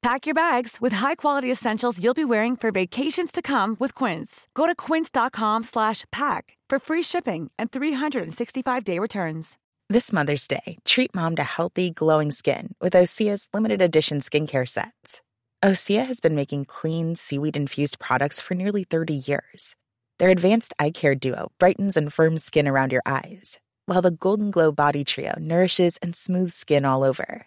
Pack your bags with high-quality essentials you'll be wearing for vacations to come with Quince. Go to quince.com/pack for free shipping and 365-day returns. This Mother's Day, treat mom to healthy, glowing skin with Osea's limited edition skincare sets. Osea has been making clean, seaweed-infused products for nearly 30 years. Their advanced eye care duo brightens and firms skin around your eyes, while the Golden Glow Body Trio nourishes and smooths skin all over.